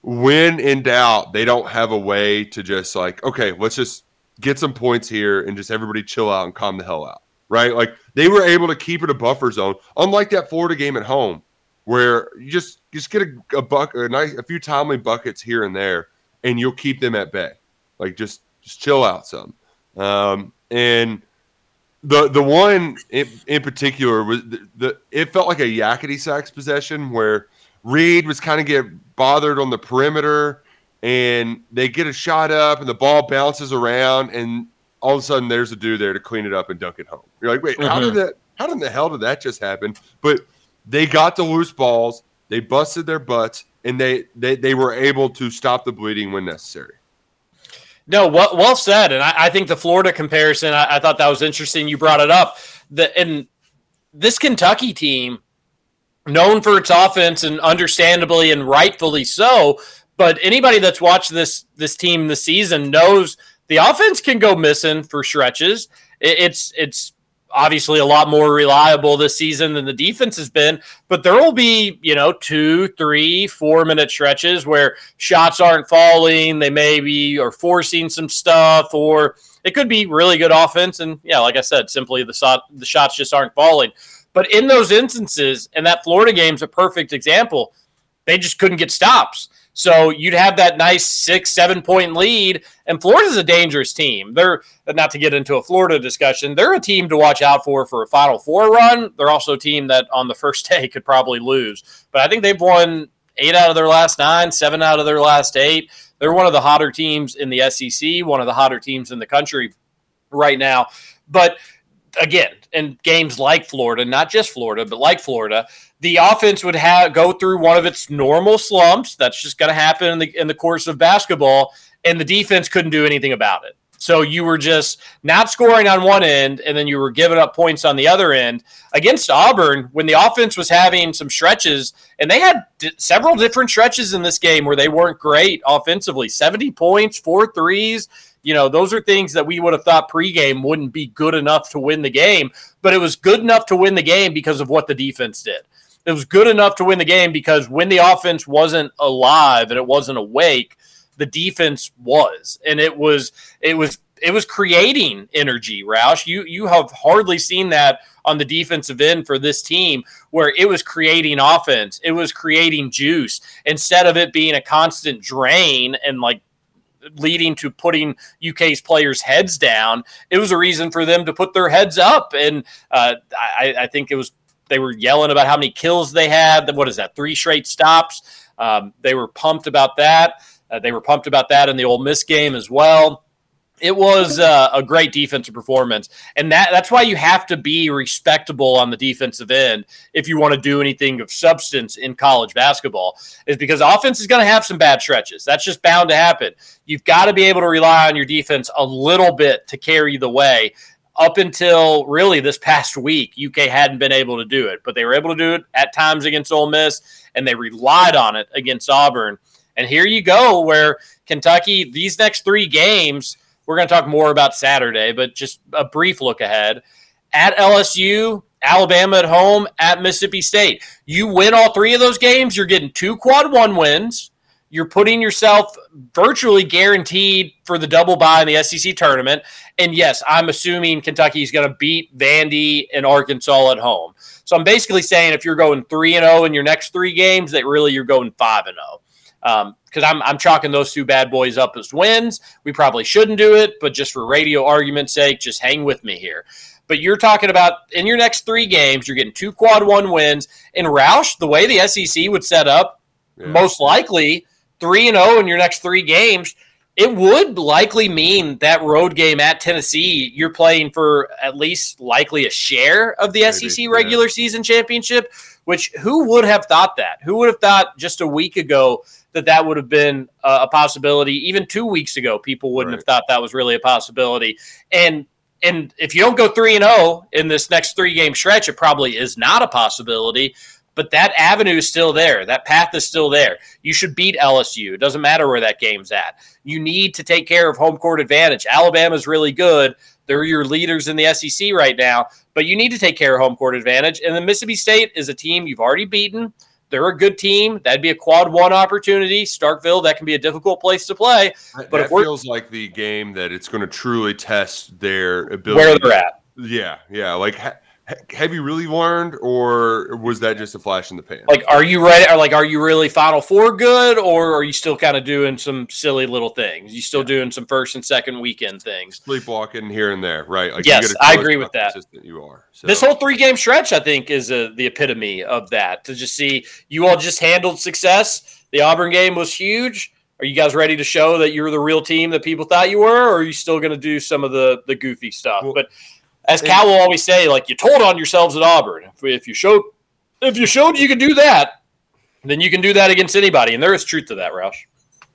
when in doubt, they don't have a way to just like, okay, let's just get some points here and just everybody chill out and calm the hell out. Right? Like they were able to keep it a buffer zone, unlike that Florida game at home, where you just just get a, a buck a nice a few timely buckets here and there, and you'll keep them at bay. Like just just chill out some. Um, and the the one in, in particular was the, the, it felt like a Yakety Sax possession where Reed was kind of get bothered on the perimeter and they get a shot up and the ball bounces around and all of a sudden there's a dude there to clean it up and dunk it home. You're like, wait, mm-hmm. how did mm-hmm. that? How in the hell did that just happen? But they got the loose balls, they busted their butts, and they they, they were able to stop the bleeding when necessary. No, well, well said. And I, I think the Florida comparison, I, I, thought that was interesting. You brought it up. The, and this Kentucky team, known for its offense and understandably and rightfully so, but anybody that's watched this this team this season knows the offense can go missing for stretches. It, it's it's obviously a lot more reliable this season than the defense has been, but there will be, you know, two, three, four minute stretches where shots aren't falling. They maybe are forcing some stuff, or it could be really good offense. And yeah, like I said, simply the shot, the shots just aren't falling. But in those instances, and that Florida game's a perfect example, they just couldn't get stops. So you'd have that nice six, seven point lead. And Florida's a dangerous team. They're not to get into a Florida discussion. They're a team to watch out for for a Final Four run. They're also a team that on the first day could probably lose. But I think they've won eight out of their last nine, seven out of their last eight. They're one of the hotter teams in the SEC, one of the hotter teams in the country right now. But again, in games like Florida, not just Florida, but like Florida, the offense would have go through one of its normal slumps. That's just going to happen in the in the course of basketball, and the defense couldn't do anything about it. So you were just not scoring on one end, and then you were giving up points on the other end. Against Auburn, when the offense was having some stretches, and they had d- several different stretches in this game where they weren't great offensively 70 points, four threes. You know, those are things that we would have thought pregame wouldn't be good enough to win the game, but it was good enough to win the game because of what the defense did it was good enough to win the game because when the offense wasn't alive and it wasn't awake, the defense was, and it was it was it was creating energy. Roush, you you have hardly seen that on the defensive end for this team where it was creating offense, it was creating juice instead of it being a constant drain and like leading to putting UK's players' heads down. It was a reason for them to put their heads up, and uh, I, I think it was they were yelling about how many kills they had. What is that? Three straight stops. Um, they were pumped about that. Uh, they were pumped about that in the Ole Miss game as well. it was uh, a great defensive performance, and that that's why you have to be respectable on the defensive end if you want to do anything of substance in college basketball. Is because offense is going to have some bad stretches. That's just bound to happen. You've got to be able to rely on your defense a little bit to carry the way. Up until really this past week, UK hadn't been able to do it, but they were able to do it at times against Ole Miss, and they relied on it against Auburn. And here you go, where Kentucky, these next three games we're going to talk more about Saturday, but just a brief look ahead. At LSU, Alabama at home, at Mississippi State. You win all three of those games, you're getting two quad one wins. You're putting yourself virtually guaranteed for the double bye in the SEC tournament. And yes, I'm assuming Kentucky is going to beat Vandy and Arkansas at home. So I'm basically saying if you're going 3 and 0 in your next three games, that really you're going 5 and 0 because um, I'm, I'm chalking those two bad boys up as wins. We probably shouldn't do it, but just for radio argument's sake, just hang with me here. But you're talking about in your next three games, you're getting two quad one wins. In Roush, the way the SEC would set up, yeah. most likely three and zero oh in your next three games, it would likely mean that road game at Tennessee, you're playing for at least likely a share of the Maybe, SEC regular yeah. season championship. Which who would have thought that? Who would have thought just a week ago that that would have been a, possibility. Even two weeks ago, people wouldn't right. have thought that was really a possibility. And and if you don't go three and zero oh in this next three game stretch, it probably is not a possibility. But that avenue is still there. That path is still there. You should beat LSU. It doesn't matter where that game's at. You need to take care of home court advantage. Alabama's really good. They're your leaders in the SEC right now, but you need to take care of home court advantage. And the Mississippi State is a team you've already beaten. They're a good team. That'd be a quad one opportunity. Starkville, that can be a difficult place to play. But that feels like the game that it's going to truly test their ability. Where they're at. Yeah, yeah. Like have you really learned, or was that just a flash in the pan? Like, are you ready? Or like, are you really Final Four good, or are you still kind of doing some silly little things? You still yeah. doing some first and second weekend things, sleepwalking here and there, right? Like, yes, I agree with that. You are. So. This whole three game stretch, I think, is a, the epitome of that. To just see you all just handled success. The Auburn game was huge. Are you guys ready to show that you're the real team that people thought you were, or are you still going to do some of the the goofy stuff? Well, but as Cal will always say, like you told on yourselves at Auburn. If, if you showed, if you showed you could do that, then you can do that against anybody, and there is truth to that, Roush.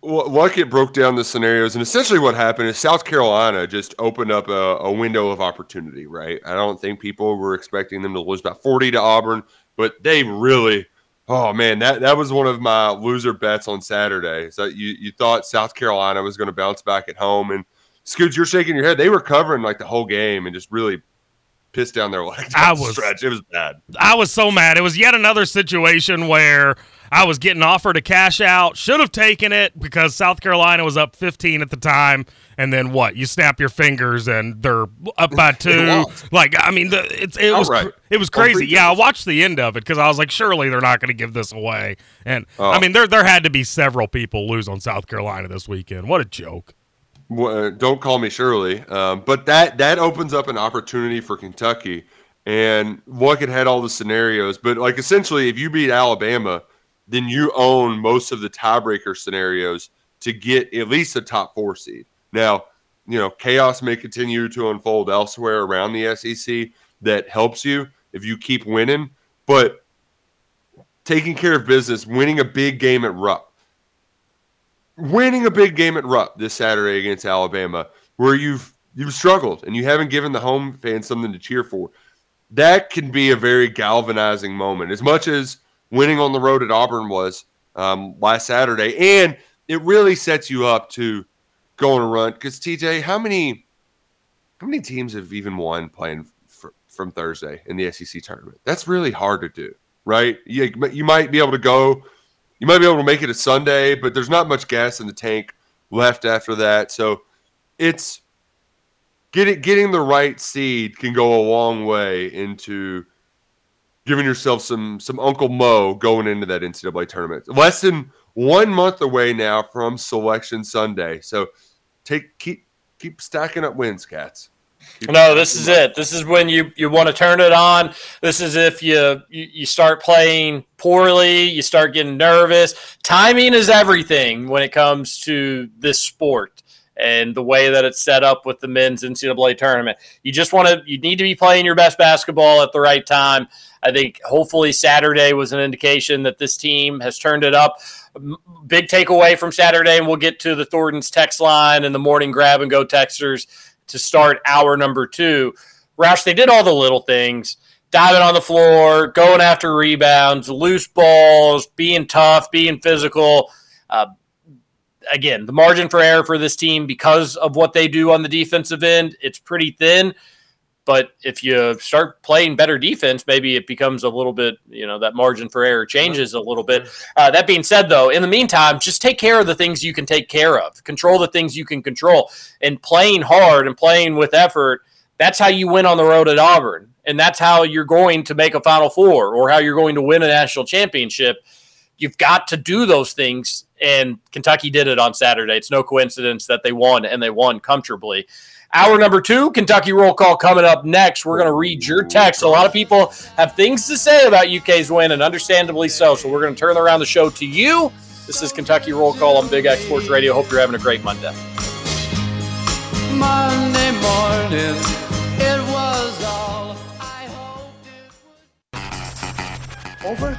Well, Luckett broke down the scenarios, and essentially what happened is South Carolina just opened up a, a, window of opportunity, right? I don't think people were expecting them to lose by 40 to Auburn, but they really, oh man, that, that was one of my loser bets on Saturday. So you, you thought South Carolina was going to bounce back at home, and – Scoots, you're shaking your head. They were covering like the whole game and just really pissed down their legs. I was stretch. It was bad. I was so mad. It was yet another situation where I was getting offered a cash out. Should have taken it because South Carolina was up 15 at the time. And then what? You snap your fingers and they're up by two. like I mean, the, it's it was right. it was crazy. Yeah, I watched the end of it because I was like, surely they're not going to give this away. And oh. I mean, there there had to be several people lose on South Carolina this weekend. What a joke. Uh, don't call me Shirley. Um, but that that opens up an opportunity for Kentucky. And Luckett had all the scenarios, but like essentially, if you beat Alabama, then you own most of the tiebreaker scenarios to get at least a top four seed. Now, you know, chaos may continue to unfold elsewhere around the SEC that helps you if you keep winning, but taking care of business, winning a big game at Rupp, winning a big game at Rupp this Saturday against Alabama, where you've you've struggled and you haven't given the home fans something to cheer for, that can be a very galvanizing moment. As much as winning on the road at Auburn was um, last Saturday, and it really sets you up to go on a run. Because TJ, how many how many teams have even won playing for, from Thursday in the SEC tournament? That's really hard to do, right? You, you might be able to go you might be able to make it a Sunday, but there's not much gas in the tank left after that. So it's getting getting the right seed can go a long way into giving yourself some some Uncle Mo going into that NCAA tournament. Less than one month away now from Selection Sunday. So take keep keep stacking up wins, cats. No, this is it. This is when you you want to turn it on. This is if you, you you start playing poorly, you start getting nervous. Timing is everything when it comes to this sport. and the way that it's set up with the men's NCAA tournament. You just want to, you need to be playing your best basketball at the right time. I think hopefully Saturday was an indication that this team has turned it up. Big takeaway from Saturday, and we'll get to the Thornton's text line and the morning grab and go texters to start hour number two. Roush, they did all the little things diving on the floor, going after rebounds, loose balls, being tough, being physical. Uh, again, the margin for error for this team because of what they do on the defensive end, it's pretty thin. But if you start playing better defense, maybe it becomes a little bit, you know, that margin for error changes a little bit. Uh, that being said, though, in the meantime, just take care of the things you can take care of, control the things you can control, and playing hard and playing with effort. That's how you win on the road at Auburn, and that's how you're going to make a Final Four or how you're going to win a national championship. You've got to do those things, and Kentucky did it on Saturday. It's no coincidence that they won, and they won comfortably. Hour number two, Kentucky roll call coming up next. We're going to read your text. A lot of people have things to say about UK's win, and understandably so. So we're going to turn around the show to you. This is Kentucky Roll Call on Big X Sports Radio. Hope you're having a great Monday. Monday morning, it was all I hoped it would. Over?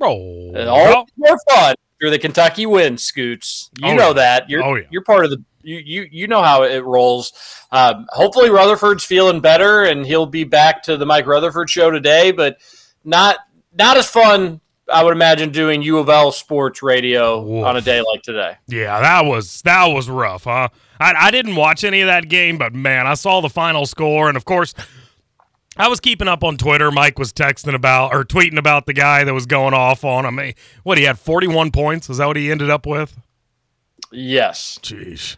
Roll. And all more fun after the Kentucky win, Scoots. You Oh, know yeah. that. You're Oh, yeah. you're part of the you you you know how it rolls. Um, hopefully Rutherford's feeling better and he'll be back to the Mike Rutherford show today, but not not as fun. I would imagine doing U of L sports radio on a day like today. Yeah, that was that was rough, huh? I, I didn't watch any of that game, but man, I saw the final score, and of course, I was keeping up on Twitter. Mike was texting about or tweeting about the guy that was going off on him. What he had forty one points. Is that what he ended up with? Yes. Jeez.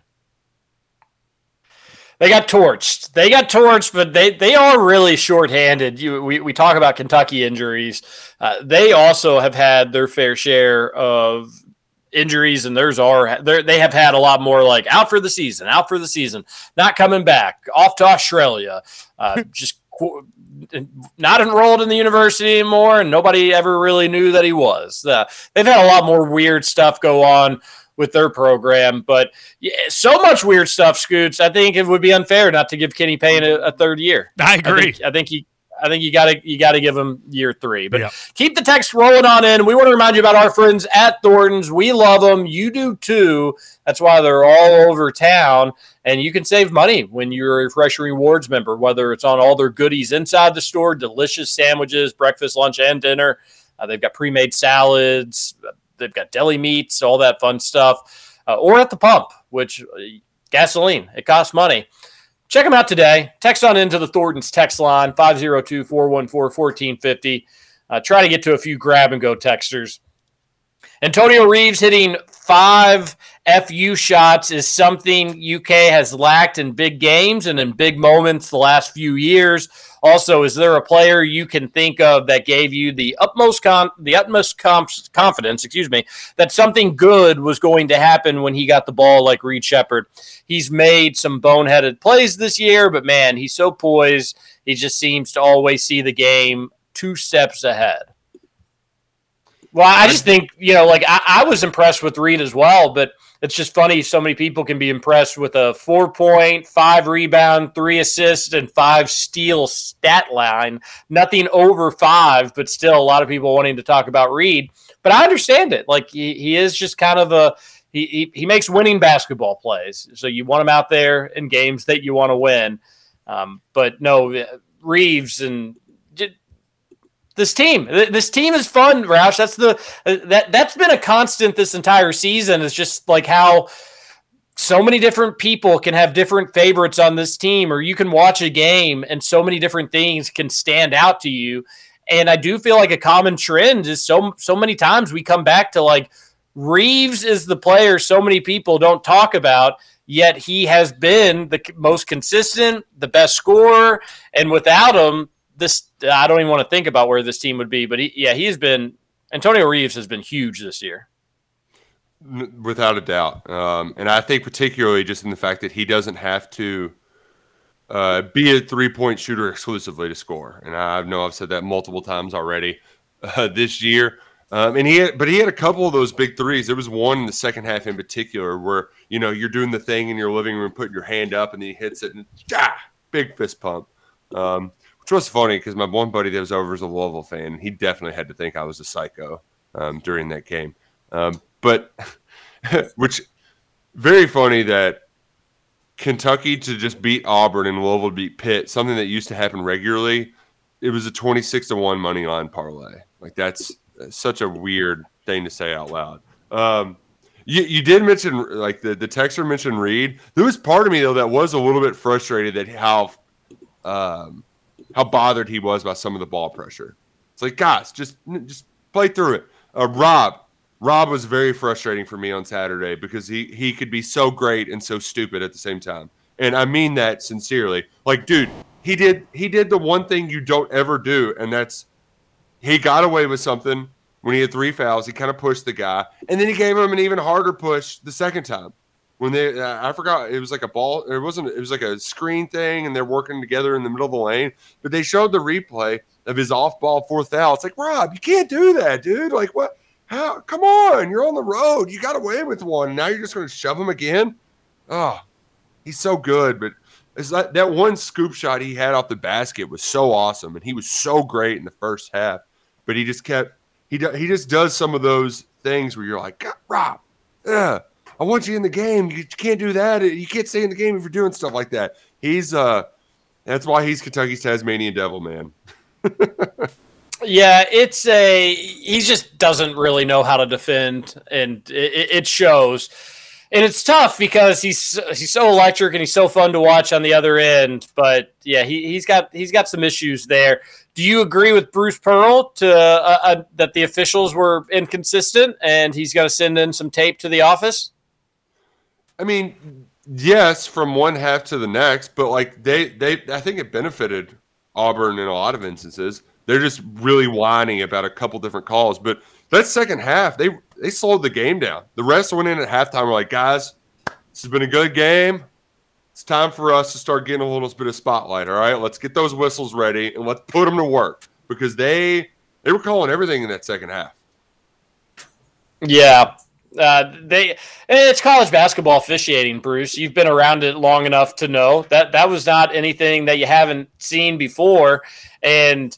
They got torched. They got torched, but they, they are really shorthanded. You, we, we talk about Kentucky injuries. Uh, they also have had their fair share of injuries, and theirs are they're- have had a lot more like out for the season, out for the season, not coming back, off to Australia, uh, just not enrolled in the university anymore, and nobody ever really knew that he was. Uh, they've had a lot more weird stuff go on with their program, but yeah, so much weird stuff, Scoots. I think it would be unfair not to give Kenny Payne a, a third year. I agree. think, I think he. I think you got to you got to give them year three, but Yeah. keep the text rolling on in. We want to remind you about our friends at Thornton's. We love them. You do too. That's why they're all over town, and you can save money when you're a Fresh Rewards member. Whether it's on all their goodies inside the store, delicious sandwiches, breakfast, lunch, and dinner. Uh, they've got pre-made salads. They've got deli meats, all that fun stuff, uh, or at the pump, which uh, gasoline it costs money. Check them out today. Text on into the Thornton's text line 502 414 1450. Uh, Try to get to a few grab and go texters. Antonio Reeves hitting five FU shots is something UK has lacked in big games and in big moments the last few years. Also, is there a player you can think of that gave you the utmost con- the utmost comp- confidence, excuse me, that something good was going to happen when he got the ball like Reed Sheppard? He's made some boneheaded plays this year, but man, he's so poised. He just seems to always see the game two steps ahead. Well, I just think, you know, like I, I was impressed with Reed as well, but it's just funny. So many people can be impressed with a four point, five rebound, three assist, and five steal stat line. Nothing over five, but still a lot of people wanting to talk about Reed. But I understand it. Like he, he is just kind of a, he, he, he makes winning basketball plays. So you want him out there in games that you want to win. Um, but no, Reeves and this team this team is fun roush. That's the uh, that that's been a constant this entire season. Is just like how so many different people can have different favorites on this team or you can watch a game and so many different things can stand out to you. And i do feel like a common trend is so so many times we come back to like Reeves is the player so many people don't talk about, yet he has been the most consistent, the best scorer, and without him, this I don't even want to think about where this team would be. But he, yeah, he's been Antonio Reeves has been huge this year. Without a doubt. Um, and I think particularly just in the fact that he doesn't have to uh, be a three point shooter exclusively to score. And I know I've said that multiple times already uh, this year. Um, and he had, but he had a couple of those big threes. There was one in the second half in particular where, you know, you're doing the thing in your living room, putting your hand up, and he hits it and ah, big fist pump. Um, which was funny because my one buddy that was over is a Louisville fan, he definitely had to think I was a psycho um, during that game. Um, but which very funny that Kentucky to just beat Auburn and Louisville beat Pitt, something that used to happen regularly. It was a twenty-six to one money line parlay. Like that's such a weird thing to say out loud. Um, you, you did mention like the the texter mentioned Reed. There was part of me though that was a little bit frustrated that how um, how bothered he was by some of the ball pressure. It's like guys, just just play through it. Uh, Rob, Rob was very frustrating for me on Saturday because he he could be so great and so stupid at the same time. And I mean that sincerely. Like, dude, he did he did the one thing you don't ever do, and that's he got away with something when he had three fouls. He kind of pushed the guy, and then he gave him an even harder push the second time. When they, uh, I forgot, it was like a ball. It wasn't. It was like a screen thing, and they're working together in the middle of the lane. But they showed the replay of his off-ball fourth foul. It's like Rob, you can't do that, dude. Like what? How? Come on, you're on the road. You got away with one. Now you're just going to shove him again. Oh, he's so good. But it's like that one scoop shot he had off the basket was so awesome, and he was so great in the first half. But he just kept he he just does some of those things where you're like, Rob, yeah, I want you in the game. You can't do that. You can't stay in the game if you're doing stuff like that. He's uh, that's why he's Kentucky's Tasmanian Devil, man. Yeah, it's a he just doesn't really know how to defend, and it, it, shows. And it's tough because he's he's so electric and he's so fun to watch on the other end. But yeah, he he's got he's got some issues there. Do you agree with Bruce Pearl to uh, uh, that the officials were inconsistent and he's going to send in some tape to the office? I mean, yes, from one half to the next, but like they they I think it benefited Auburn in a lot of instances they're just really whining about a couple different calls. But that second half, they they slowed the game down. The rest went in at halftime. We're like, guys, this has been a good game. It's time for us to start getting a little bit of spotlight. All right, let's get those whistles ready and let's put them to work because they they were calling everything in that second half. Yeah, uh, they it's college basketball officiating, Bruce. You've been around it long enough to know that that was not anything that you haven't seen before, and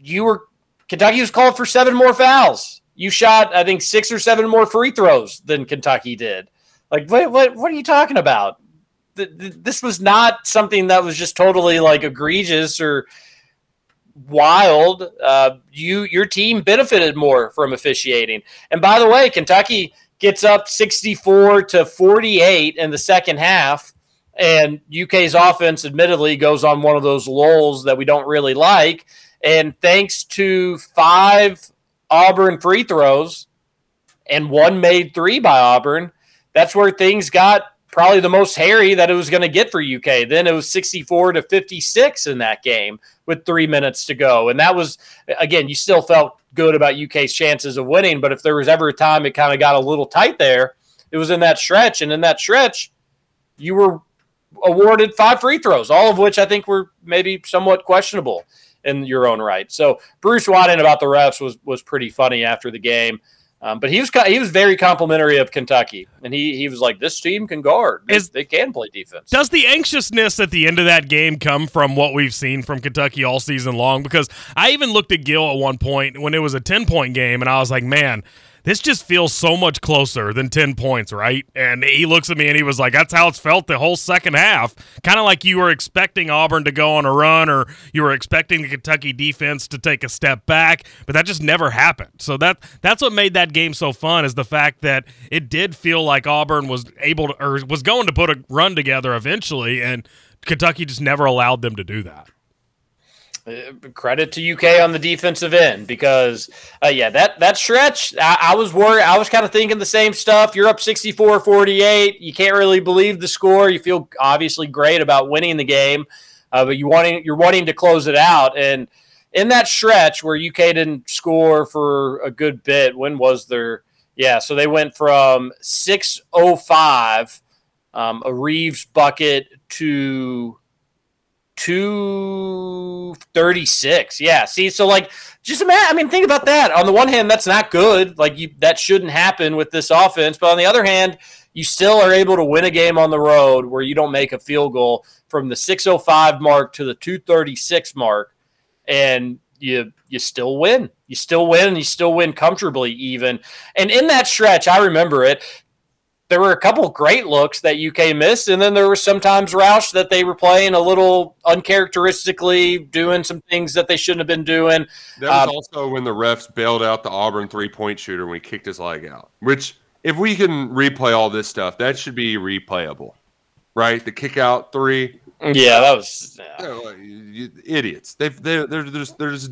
you were Kentucky was called for seven more fouls. You shot, I think, six or seven more free throws than Kentucky did. Like, what, what, what are you talking about? This was not something that was just totally like egregious or wild. Uh, you, your team benefited more from officiating. And by the way, Kentucky gets up 64 to 48 in the second half. And UK's offense, admittedly, goes on one of those lulls that we don't really like. And thanks to five Auburn free throws and one made three by Auburn, that's where things got probably the most hairy that it was going to get for UK. Then it was 64 to 56 in that game with three minutes to go. And that was, again, you still felt good about UK's chances of winning. But if there was ever a time it kind of got a little tight there, it was in that stretch. And in that stretch, you were awarded five free throws, all of which I think were maybe somewhat questionable in your own right. So Bruce whining about the refs was was pretty funny after the game. Um, but he was he was very complimentary of Kentucky, and he he was like, "This team can guard. They, Is, they can play defense." Does the anxiousness at the end of that game come from what we've seen from Kentucky all season long? Because I even looked at Gill at one point when it was a ten point game, and I was like, "Man." This just feels so much closer than 10 points, right? And he looks at me and he was like, that's how it's felt the whole second half. Kind of like you were expecting Auburn to go on a run or you were expecting the Kentucky defense to take a step back, but that just never happened. So that that's what made that game so fun is the fact that it did feel like Auburn was able to or was going to put a run together eventually and Kentucky just never allowed them to do that. Uh, credit to UK on the defensive end because, uh, yeah, that that stretch, I, I was worried. I was kind of thinking the same stuff. You're up 64 48. You can't really believe the score. You feel obviously great about winning the game, uh, but you wanting you're wanting to close it out. And in that stretch where UK didn't score for a good bit, when was there? Yeah, so they went from 605, um, a Reeves bucket to 236. Yeah. See, so like just imagine I mean, think about that. On the one hand, that's not good. Like you that shouldn't happen with this offense. But on the other hand, you still are able to win a game on the road where you don't make a field goal from the 605 mark to the 236 mark. And you you still win. You still win. You still win comfortably, even. And in that stretch, I remember it there were a couple great looks that UK missed, and then there were sometimes Roush that they were playing a little uncharacteristically, doing some things that they shouldn't have been doing. That was um, also when the refs bailed out the Auburn three point shooter when he kicked his leg out. Which, if we can replay all this stuff, that should be replayable, right? The kick out three. Yeah, that was yeah. idiots. They, they're there's there's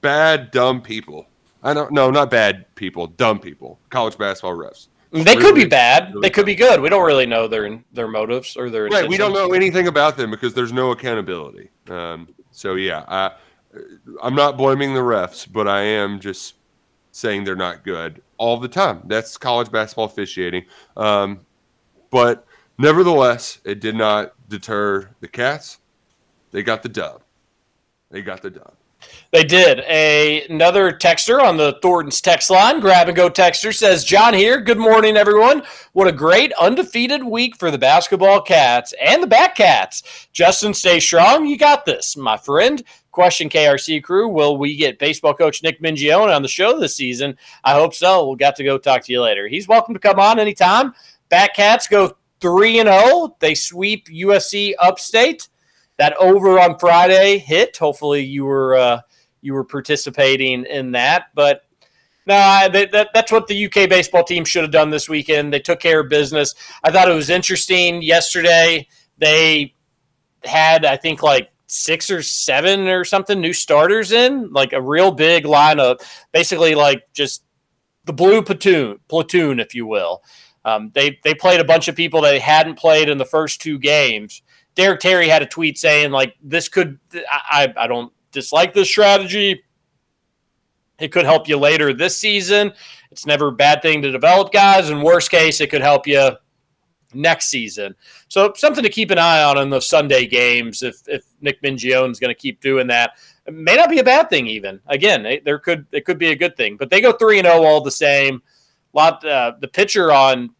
bad dumb people. I don't no not bad people, dumb people. College basketball refs. They could be bad. Really they could be good. We don't really know their their motives or their. Right. We don't know anything about them because there's no accountability. Um, so yeah, I, I'm not blaming the refs, but I am just saying they're not good all the time. That's college basketball officiating. Um, but nevertheless, it did not deter the Cats. They got the dub. They got the dub. They did. A, another texter on the Thornton's text line, grab and go texter, says, John here. Good morning, everyone. What a great undefeated week for the basketball cats and the Batcats. Justin, stay strong. You got this, my friend. Question KRC crew Will we get baseball coach Nick Mingione on the show this season? I hope so. We'll got to go talk to you later. He's welcome to come on anytime. Back cats go 3 and 0. They sweep USC upstate that over on Friday hit. Hopefully, you were uh, you were participating in that, but. No, that, that's what the UK baseball team should have done this weekend. They took care of business. I thought it was interesting yesterday. They had, I think, like six or seven or something new starters in, like a real big lineup, basically like just the blue platoon, platoon, if you will. Um, they they played a bunch of people they hadn't played in the first two games, Derek Terry had a tweet saying like this could I I don't dislike this strategy. It could help you later this season. It's never a bad thing to develop guys. In worst case, it could help you next season. So something to keep an eye on in the Sunday games. If if Nick Mingione is going to keep doing that, it may not be a bad thing. Even again, it, there could it could be a good thing. But they go three and zero oh all the same. Lot uh, the pitcher on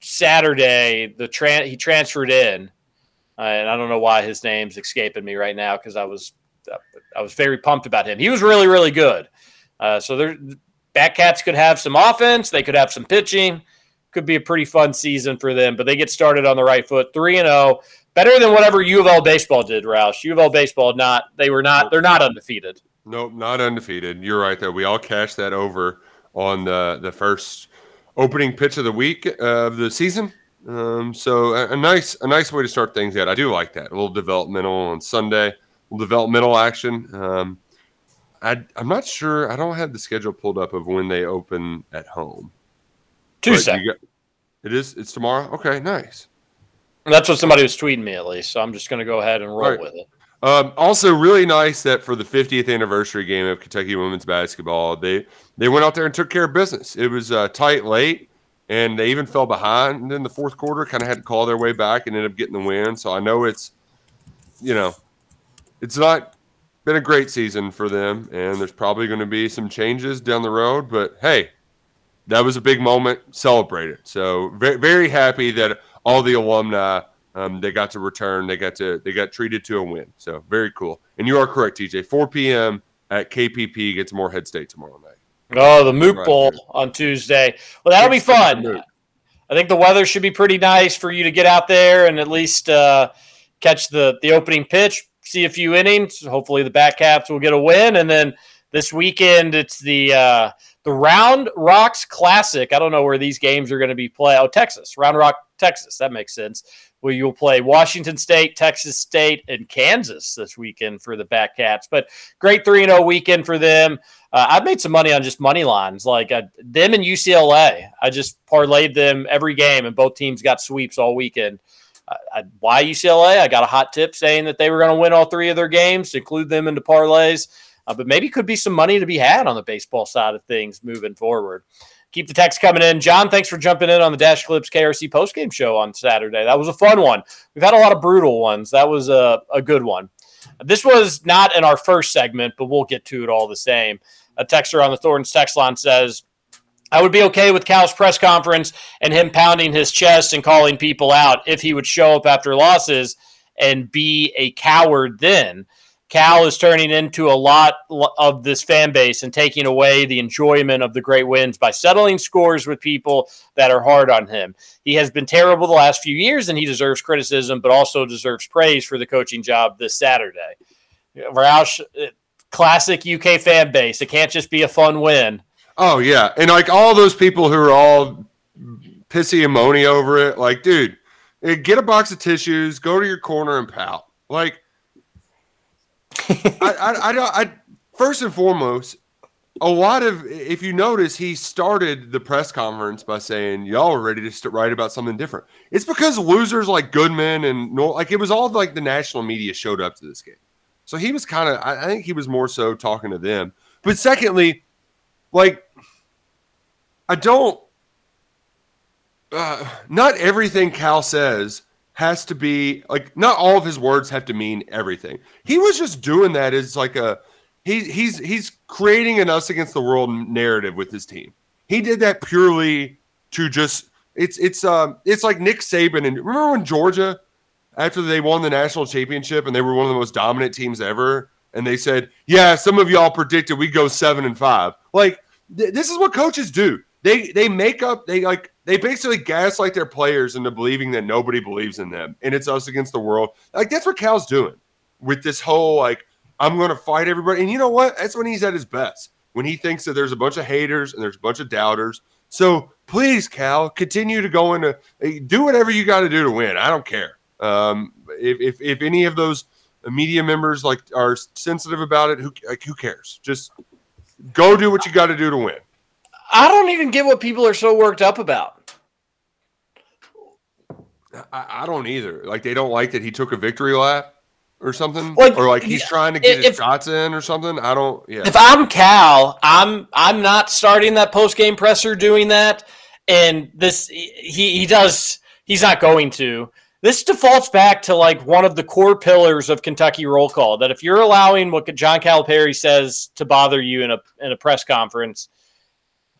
Saturday, the tran- he transferred in uh, and I don't know why his name's escaping me right now because I was I was very pumped about him. He was really really good. Uh, so there, Batcats could have some offense. They could have some pitching. Could be a pretty fun season for them. But they get started on the right foot, three and zero, oh. better than whatever U of L baseball did. Roush, U of L baseball not they were not they're not undefeated. Nope, not undefeated. You're right there. We all cashed that over on the the first opening pitch of the week uh, of the season. Um, so a, a, nice a nice way to start things out. I do like that. A little developmental on Sunday, a little developmental action. Um, I, I'm not sure. I don't have the schedule pulled up of when they open at home. Tuesday. Got, it is. It's tomorrow. Okay, nice. That's what somebody was tweeting me at least. So I'm just going to go ahead and roll right. with it. Um, also, really nice that for the 50th anniversary game of Kentucky women's basketball, they they went out there and took care of business. It was uh, tight late and they even fell behind in the fourth quarter. Kind of had to call their way back and ended up getting the win. So I know it's, you know, it's not been a great season for them, and there's probably going to be some changes down the road. But hey, that was a big moment. Celebrate it. So very, very happy that all the alumni um, they got to return. They got to they got treated to a win. So very cool. And you are correct, TJ. 4 p.m. at KPP gets Morehead State tomorrow night. Oh, the Moot right. Bowl on Tuesday. Well, that'll be fun. I think the weather should be pretty nice for you to get out there and at least uh, catch the the opening pitch, see a few innings. Hopefully, the Batcats will get a win, and then this weekend it's the uh, the Round Rocks Classic. I don't know where these games are going to be played. Oh, Texas, Round Rock, Texas. That makes sense. Where you'll play Washington State, Texas State, and Kansas this weekend for the Batcats. But great 3 0 weekend for them. Uh, I've made some money on just money lines, like uh, them and UCLA. I just parlayed them every game, and both teams got sweeps all weekend. Uh, I, why UCLA? I got a hot tip saying that they were going to win all three of their games, include them into parlays. Uh, but maybe could be some money to be had on the baseball side of things moving forward. Keep the text coming in. John, thanks for jumping in on the Dash Clips KRC postgame show on Saturday. That was a fun one. We've had a lot of brutal ones. That was a, a good one. This was not in our first segment, but we'll get to it all the same. A texter on the Thornton's text line says, I would be okay with Cal's press conference and him pounding his chest and calling people out if he would show up after losses and be a coward then. Cal is turning into a lot of this fan base and taking away the enjoyment of the great wins by settling scores with people that are hard on him. He has been terrible the last few years and he deserves criticism, but also deserves praise for the coaching job this Saturday. Roush, classic UK fan base. It can't just be a fun win. Oh yeah, and like all those people who are all pissy and moany over it, like, dude, eh, get a box of tissues, go to your corner and pout. Like, I, I, I don't. I first and foremost, a lot of if you notice, he started the press conference by saying, "Y'all are ready to write about something different." It's because losers like Goodman and like it was all like the national media showed up to this game. So he was kind of, I think he was more so talking to them. But secondly, like, I don't, uh, not everything Cal says has to be like, not all of his words have to mean everything. He was just doing that as like a, he, he's, he's creating an us against the world narrative with his team. He did that purely to just, it's, it's, um, it's like Nick Saban. And remember when Georgia, after they won the national championship and they were one of the most dominant teams ever. And they said, "Yeah, some of y'all predicted we go seven and five. Like th- this is what coaches do. They they make up. They like they basically gaslight their players into believing that nobody believes in them, and it's us against the world. Like that's what Cal's doing with this whole like I'm going to fight everybody. And you know what? That's when he's at his best. When he thinks that there's a bunch of haters and there's a bunch of doubters. So please, Cal, continue to go into do whatever you got to do to win. I don't care. Um, if, if, if any of those media members like are sensitive about it, who like, who cares? Just go do what you got to do to win. I don't even get what people are so worked up about. I, I don't either. Like they don't like that he took a victory lap or something, like, or like he's trying to get if, his shots in or something. I don't. Yeah. If I'm Cal, I'm I'm not starting that post game presser doing that, and this he he does. He's not going to this defaults back to like one of the core pillars of Kentucky roll call that if you're allowing what John Calipari says to bother you in a in a press conference,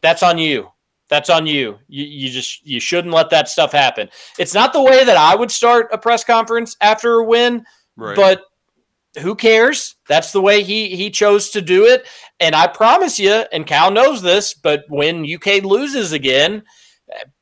that's on you. That's on you. You you just you shouldn't let that stuff happen. It's not the way that I would start a press conference after a win, right. but who cares? That's the way he he chose to do it. And I promise you, and Cal knows this, but when UK loses again,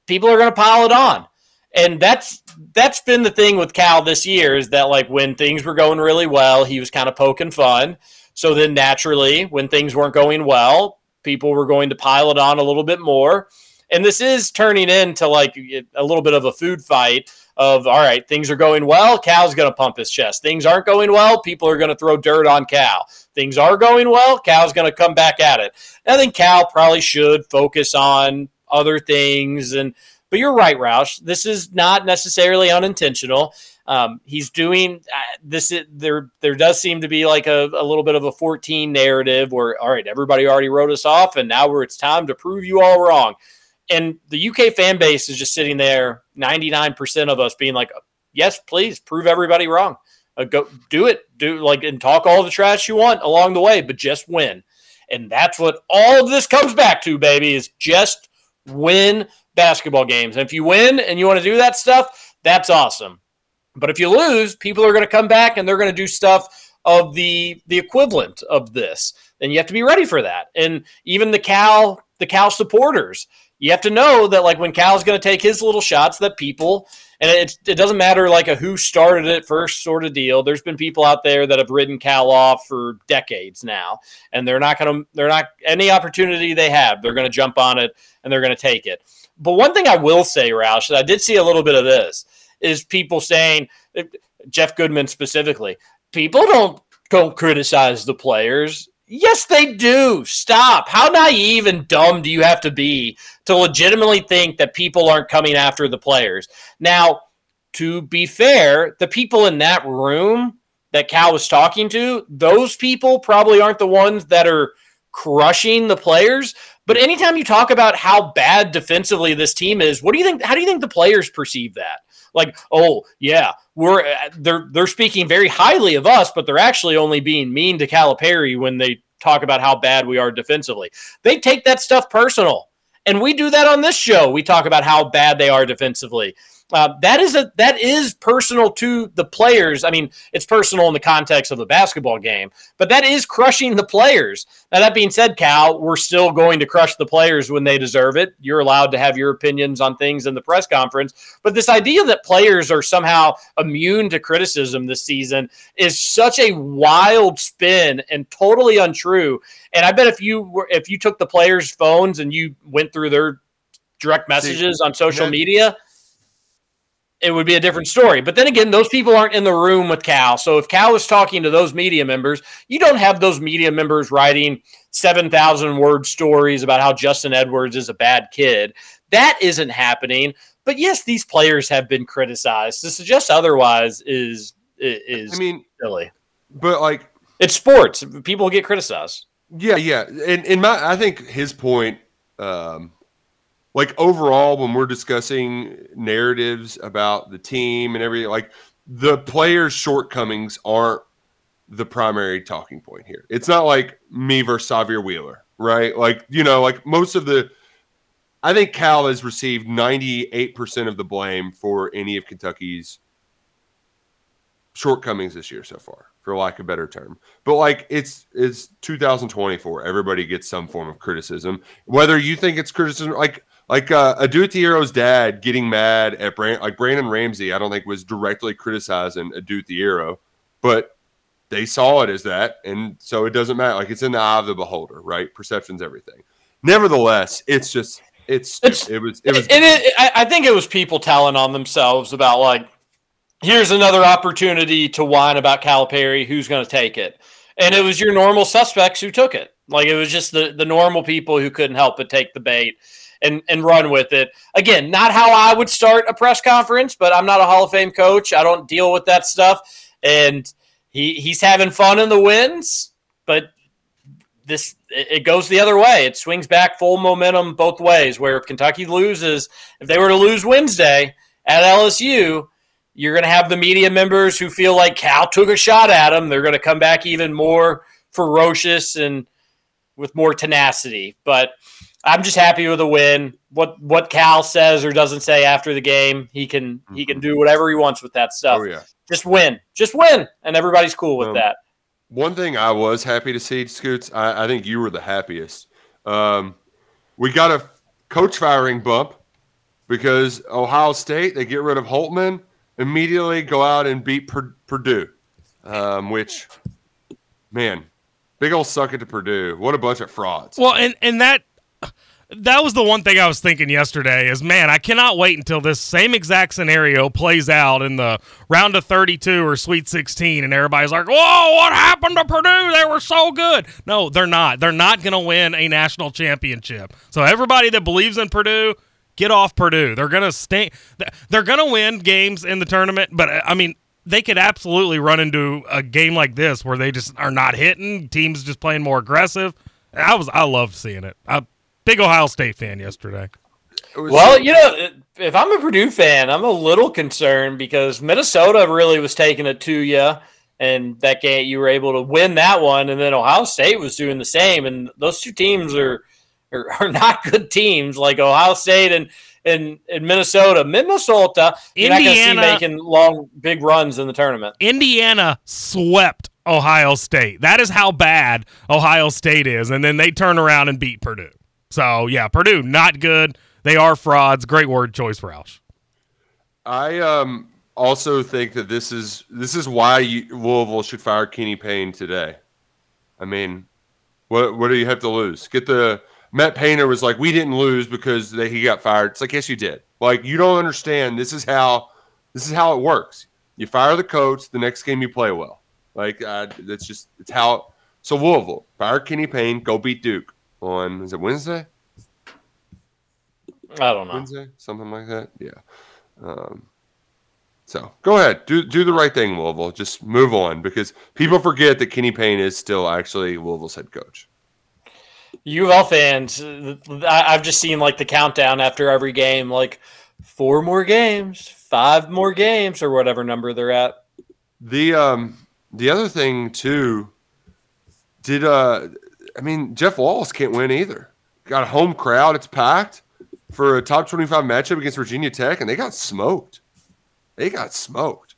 people are going to pile it on and that's that's been the thing with Cal this year is that like when things were going really well, he was kind of poking fun. So then naturally, when things weren't going well, people were going to pile it on a little bit more. And this is turning into like a little bit of a food fight of all right, things are going well, Cal's going to pump his chest. Things aren't going well, people are going to throw dirt on Cal. Things are going well, Cal's going to come back at it. I think Cal probably should focus on other things and but you're right, Roush. This is not necessarily unintentional. Um, he's doing uh, this. There, there does seem to be like a, a, little bit of a 14 narrative where, all right, everybody already wrote us off, and now it's time to prove you all wrong. And the UK fan base is just sitting there, 99% of us being like, yes, please prove everybody wrong. Uh, go do it, do like and talk all the trash you want along the way, but just win. And that's what all of this comes back to, baby, is just win basketball games. And if you win and you want to do that stuff, that's awesome. But if you lose, people are going to come back and they're going to do stuff of the the equivalent of this. And you have to be ready for that. And even the Cal the Cal supporters, you have to know that like when Cal's going to take his little shots, that people and it, it doesn't matter like a who started it first sort of deal. There's been people out there that have ridden Cal off for decades now, and they're not going to they're not any opportunity they have, they're going to jump on it and they're going to take it. But one thing I will say, Roush, that I did see a little bit of this is people saying Jeff Goodman specifically. People don't don't criticize the players. Yes, they do. Stop. How naive and dumb do you have to be to legitimately think that people aren't coming after the players? Now, to be fair, the people in that room that Cal was talking to, those people probably aren't the ones that are crushing the players. But anytime you talk about how bad defensively this team is, what do you think? How do you think the players perceive that? Like, oh yeah, we're uh, they're they're speaking very highly of us, but they're actually only being mean to Calipari when they talk about how bad we are defensively. They take that stuff personal. And we do that on this show. We talk about how bad they are defensively. Uh, that is a that is personal to the players. I mean, it's personal in the context of the basketball game, but that is crushing the players. Now that being said, Cal, we're still going to crush the players when they deserve it. You're allowed to have your opinions on things in the press conference, but this idea that players are somehow immune to criticism this season is such a wild spin and totally untrue. And I bet if you were if you took the players' phones and you went through their direct messages See, on social media it would be a different story. But then again, those people aren't in the room with Cal. So if Cal is talking to those media members, you don't have those media members writing 7,000 word stories about how Justin Edwards is a bad kid. That isn't happening. But yes, these players have been criticized. To suggest otherwise is is I mean silly. But like it's sports. People get criticized. Yeah, yeah. And in my I think his point um like overall when we're discussing narratives about the team and everything like the players shortcomings aren't the primary talking point here. It's not like me versus Xavier Wheeler right? Like you know like most of the i think cal has received 98% of the blame for any of kentucky's shortcomings this year so far for lack of a better term. But like it's it's 2024 everybody gets some form of criticism. Whether you think it's criticism like like uh, Adou Thiero's dad getting mad at Brand, like Brandon Ramsey. I don't think was directly criticizing Adou Thiero, but they saw it as that, and so it doesn't matter. Like it's in the eye of the beholder, right? Perception's everything. Nevertheless, it's just it's, it's it was it was. It, it, I think it was people telling on themselves about like, here's another opportunity to whine about Calipari. Who's going to take it? And it was your normal suspects who took it. Like it was just the the normal people who couldn't help but take the bait and and run with it. Again, not how I would start a press conference, but I'm not a Hall of Fame coach. I don't deal with that stuff. And he he's having fun in the wins, but this it goes the other way. It swings back full momentum both ways. Where if Kentucky loses, if they were to lose Wednesday at LSU, you're going to have the media members who feel like Cal took a shot at them. They're going to come back even more ferocious and with more tenacity. But I'm just happy with a win. What what Cal says or doesn't say after the game, he can mm-hmm. he can mm-hmm. do whatever he wants with that stuff. Oh yeah, just win, just win, and everybody's cool with um, that. One thing I was happy to see, Scoots. I, I think you were the happiest. Um, we got a coach firing bump because Ohio State they get rid of Holtmann, immediately, go out and beat Purdue, um, which man, big old suck it to Purdue. What a bunch of frauds. Well, and and that that was the one thing I was thinking yesterday is man, I cannot wait until this same exact scenario plays out in the round of 32 or Sweet 16 and everybody's like, "Whoa, what happened to Purdue? They were so good." No, they're not. They're not going to win a national championship. So everybody that believes in Purdue, get off Purdue. They're going to stay they're going to win games in the tournament, but uh, I mean, they could absolutely run into a game like this where they just are not hitting, teams just playing more aggressive. I was I loved seeing it. I big Ohio State fan yesterday. Well, you know, if I'm a Purdue fan, I'm a little concerned because Minnesota really was taking it to you, and that game you were able to win that one, and then Ohio State was doing the same, and those two teams are are, are not good teams like Ohio State and and, and Minnesota. Minnesota, you're Indiana, not making long big runs in the tournament. Indiana swept Ohio State. That is how bad Ohio State is, and then they turn around and beat Purdue. So yeah, Purdue not good. They are frauds. Great word choice for Roush. I um also think that this is this is why you, Louisville should fire Kenny Payne today. I mean, what what do you have to lose? Get the Matt Painter was like, we didn't lose because they, he got fired. It's like, yes, you did. Like, you don't understand. This is how This is how it works. You fire the coach, the next game you play well. Like uh, that's just it's how. So Louisville fire Kenny Payne, go beat Duke on is it Wednesday? I don't know. Wednesday, something like that. Yeah. Um, so go ahead, do do the right thing, Louisville. Just move on because people forget that Kenny Payne is still actually Louisville's head coach. U of L fans, I, I've just seen like the countdown after every game, like four more games, five more games, or whatever number they're at. The um the other thing too, did uh I mean Jeff Walz can't win either. Got a home crowd, it's packed for a top twenty five matchup against Virginia Tech, and they got smoked. They got smoked.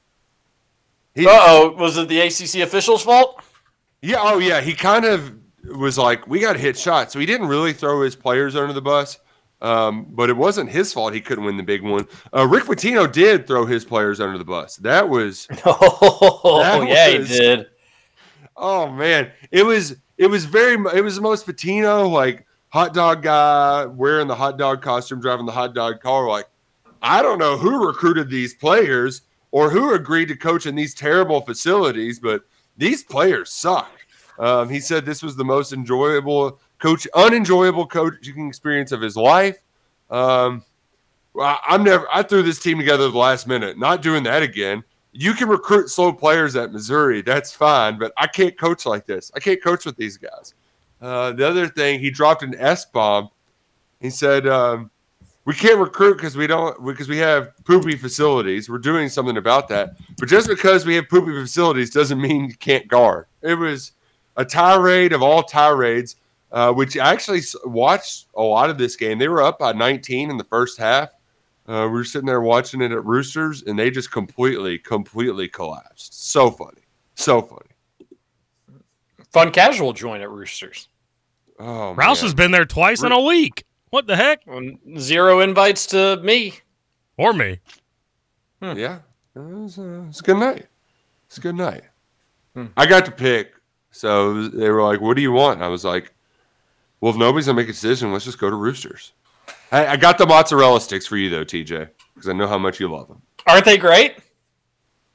Uh oh, was it the ACC officials' fault? Yeah, oh yeah, he kind of was like, we got hit shot, so he didn't really throw his players under the bus. Um, but it wasn't his fault he couldn't win the big one. Uh, Rick Pitino did throw his players under the bus. That was oh that yeah was, he did. Oh man, it was it was very it was the most Pitino like hot dog guy wearing the hot dog costume, driving the hot dog car. Like I don't know who recruited these players or who agreed to coach in these terrible facilities, but these players suck. Um, he said this was the most enjoyable coach, unenjoyable coaching experience of his life. Um, I'm never. I threw this team together the last minute. Not doing that again. You can recruit slow players at Missouri. That's fine, but I can't coach like this. I can't coach with these guys. Uh, the other thing, he dropped an S bomb. He said, um, "We can't recruit because we don't because we have poopy facilities. We're doing something about that. But just because we have poopy facilities doesn't mean you can't guard." It was a tirade of all tirades uh, which I actually watched a lot of this game. They were up by 19 in the first half. Uh, we were sitting there watching it at Roosters, and they just completely, completely collapsed. So funny. So funny. Fun casual joint at Roosters. Oh, Roush has been there twice in a week. What the heck? Zero invites to me. Or me. Hmm. Yeah. It was, uh, it a good night. It's a good night. Hmm. I got to pick. So they were like, What do you want? And I was like, well, if nobody's gonna make a decision, let's just go to Roosters. I, I got the mozzarella sticks for you though, TJ, because I know how much you love them. Aren't they great?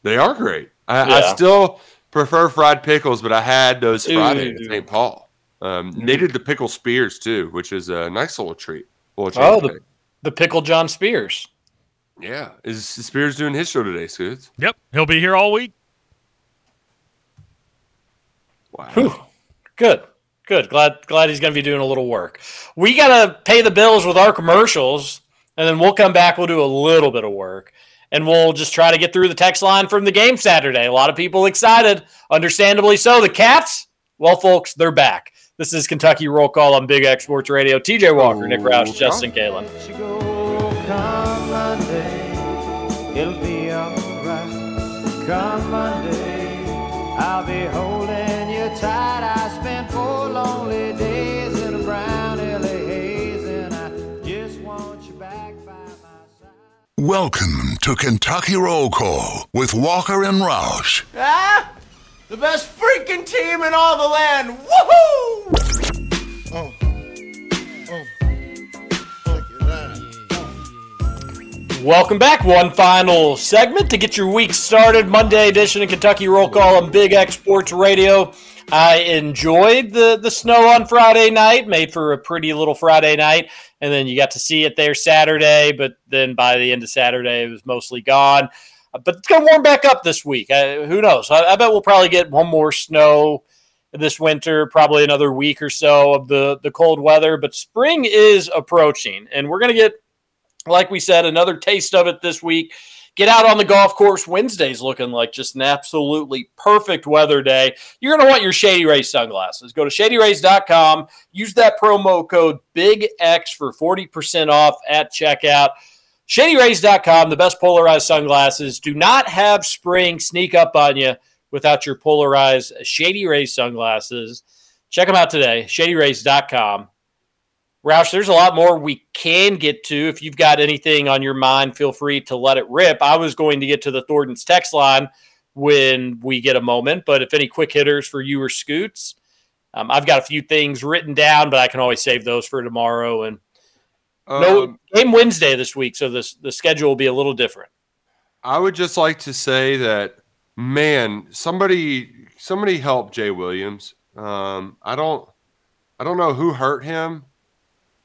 They are great. I, yeah. I still prefer fried pickles, but I had those Friday at St. Paul. Um, mm. They did the pickle spears too, which is a nice little treat. Little oh, the, the pickle John Spears. Yeah, is Spears doing his show today, Scoots? Yep, he'll be here all week. Wow, Whew. good. Good. Glad glad he's going to be doing a little work. We got to pay the bills with our commercials, and then we'll come back. We'll do a little bit of work, and we'll just try to get through the text line from the game Saturday. A lot of people excited, understandably so. The Cats, well, folks, they're back. This is Kentucky Roll Call on Big X Sports Radio. TJ Walker, Nick Roush, Justin Kalen. It'll be alright. Come Monday, I'll be holding you tight. Welcome to Kentucky Roll Call with Walker and Roush. Ah, the best freaking team in all the land. Woohoo! Oh. Welcome back. One final segment to get your week started. Monday edition of Kentucky Roll Call on Big X Sports Radio. I enjoyed the the snow on Friday night, made for a pretty little Friday night, and then you got to see it there Saturday. But then by the end of Saturday, it was mostly gone. Uh, but it's gonna warm back up this week. I, who knows? I, I bet we'll probably get one more snow this winter, probably another week or so of the the cold weather. But spring is approaching, and we're gonna get like we said, another taste of it this week. Get out on the golf course. Wednesday's looking like just an absolutely perfect weather day. You're going to want your Shady Rays sunglasses. Go to shadyrays.com. Use that promo code BIGX for 40% off at checkout. ShadyRays.com, the best polarized sunglasses. Do not have spring sneak up on you without your polarized Shady Rays sunglasses. Check them out today, shadyrays.com. Roush, there's a lot more we can get to. If you've got anything on your mind, feel free to let it rip. I was going to get to the Thornton's text line when we get a moment, but if any quick hitters for you or Scoots, um, I've got a few things written down, but I can always save those for tomorrow. And um, no game Wednesday this week, so this the schedule will be a little different. I would just like to say that, man, somebody somebody help Jay Williams. Um, I don't I don't know who hurt him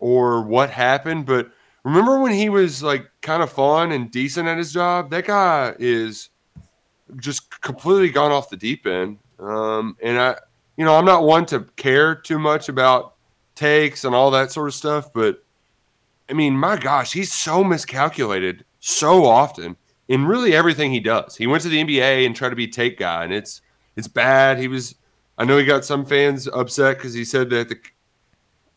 or what happened, but remember when he was like kind of fun and decent at his job? That guy is just completely gone off the deep end. Um, and I, you know, I'm not one to care too much about takes and all that sort of stuff, but I mean, my gosh, he's so miscalculated so often in really everything he does. He went to the NBA and tried to be take guy, and it's it's bad. He was, I know he got some fans upset because he said that the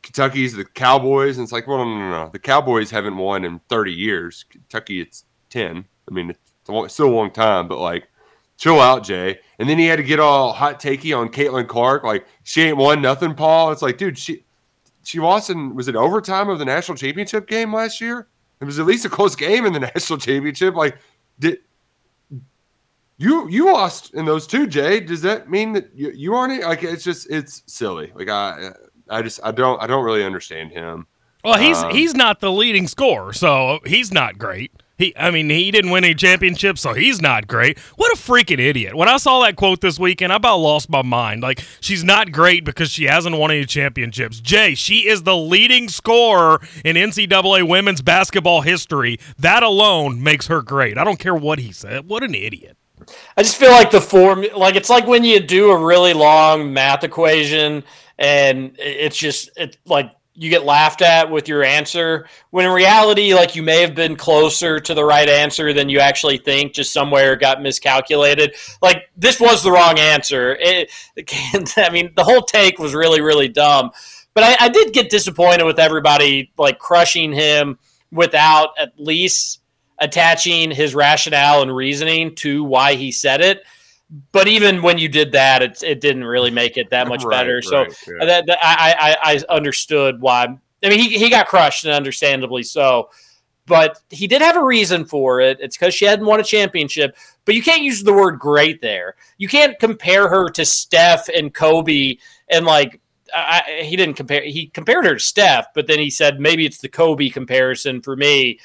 Kentucky's the Cowboys, and it's like, well, no, no, no. The Cowboys haven't won in 30 years. Kentucky, it's 10. I mean, it's, long, it's still a long time, but like, chill out, Jay. And then he had to get all hot takey on Caitlin Clark, like she ain't won nothing, Paul. It's like, dude, she she lost in was it overtime of the national championship game last year? It was at least a close game in the national championship. Like, did you you lost in those two, Jay? Does that mean that you, you aren't? Like, it's just it's silly. Like, I I just I don't I don't really understand him. Well, he's Um, he's not the leading scorer, so he's not great. He, I mean, he didn't win any championships, so he's not great. What a freaking idiot! When I saw that quote this weekend, I about lost my mind. Like she's not great because she hasn't won any championships. Jay, she is the leading scorer in NCAA women's basketball history. That alone makes her great. I don't care what he said. What an idiot! I just feel like the form, like it's like when you do a really long math equation and it's just it's like you get laughed at with your answer when in reality like you may have been closer to the right answer than you actually think just somewhere got miscalculated. Like this was the wrong answer. It, i mean the whole take was really really dumb. But I, I did get disappointed with everybody like crushing him without at least attaching his rationale and reasoning to why he said it. But even when you did that, it, it didn't really make it that much Right, better. So right, yeah. that, that- I, I, I understood why. I mean, he, he got crushed, and understandably so. But he did have a reason for it. It's because she hadn't won a championship. But you can't use the word great there. You can't compare her to Steph and Kobe and like I, I- he didn't compare. He compared her to Steph, but then he said maybe it's the Kobe comparison for me.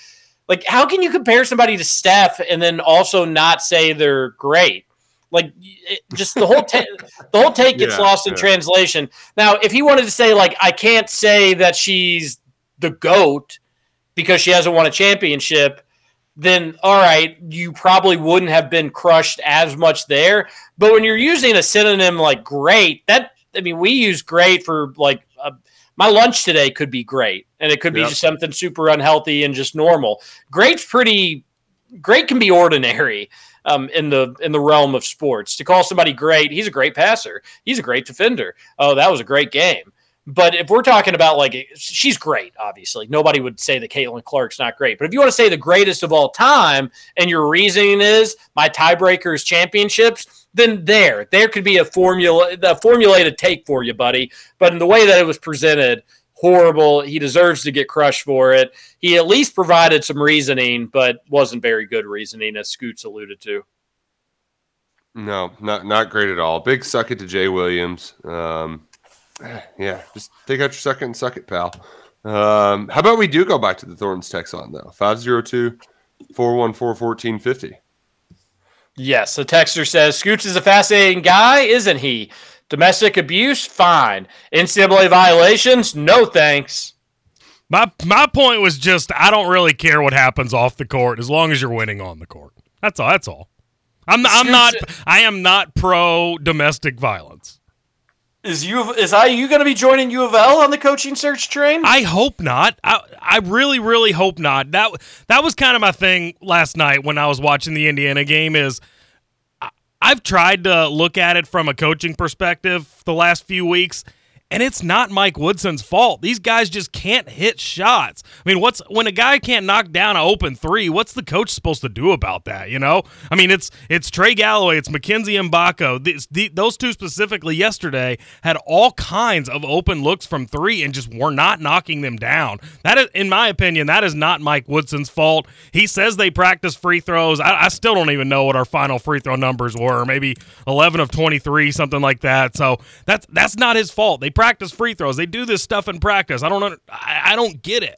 Like, how can you compare somebody to Steph and then also not say they're great? Like, it, just the whole ta- the whole take gets Yeah, lost in yeah. translation. Now, if he wanted to say like, I can't say that she's the goat because she hasn't won a championship, then all right, you probably wouldn't have been crushed as much there. But when you're using a synonym like great, that I mean, we use great for like a, my lunch today could be great, and it could be Yep. just something super unhealthy and just normal. Great's pretty. Great can be ordinary um, in the in the realm of sports. To call somebody great, he's a great passer. He's a great defender. Oh, that was a great game. But if we're talking about like she's great, obviously nobody would say that Caitlin Clark's not great. But if you want to say the greatest of all time, and your reasoning is my tiebreaker is championships, then there there could be a formula a formulated take for you, buddy. But in the way that it was presented, horrible. He deserves to get crushed for it. He at least provided some reasoning, but wasn't very good reasoning, as Scoots alluded to. No, not not great at all. Big suck it to Jay Williams. Um, yeah, just take out your second and suck it, pal. Um, how about we do go back to the Thorntons text on though? 502 414 1450. Yes, the texter says Scoots is a fascinating guy, isn't he? Domestic abuse, fine. NCAA violations, no thanks. My my point was just I don't really care what happens off the court as long as you're winning on the court. That's all. That's all. I'm I'm not I am not pro domestic violence. Is you is I you going to be joining U of L on the coaching search train? I hope not. I I really really hope not. That that was kind of my thing last night when I was watching the Indiana game is I've tried to look at it from a coaching perspective the last few weeks and it's not Mike Woodson's fault. These guys just can't hit shots. I mean, what's when a guy can't knock down an open three? What's the coach supposed to do about that? You know, I mean, it's it's Trey Galloway, it's Mackenzie Mgbako. Those two specifically yesterday had all kinds of open looks from three and just were not knocking them down. That is, in my opinion, that is not Mike Woodson's fault. He says they practice free throws. I, I still don't even know what our final free throw numbers were. Maybe eleven of twenty three, something like that. So that's that's not his fault. They practice free throws. They do this stuff in practice. I don't under, I, I don't get it.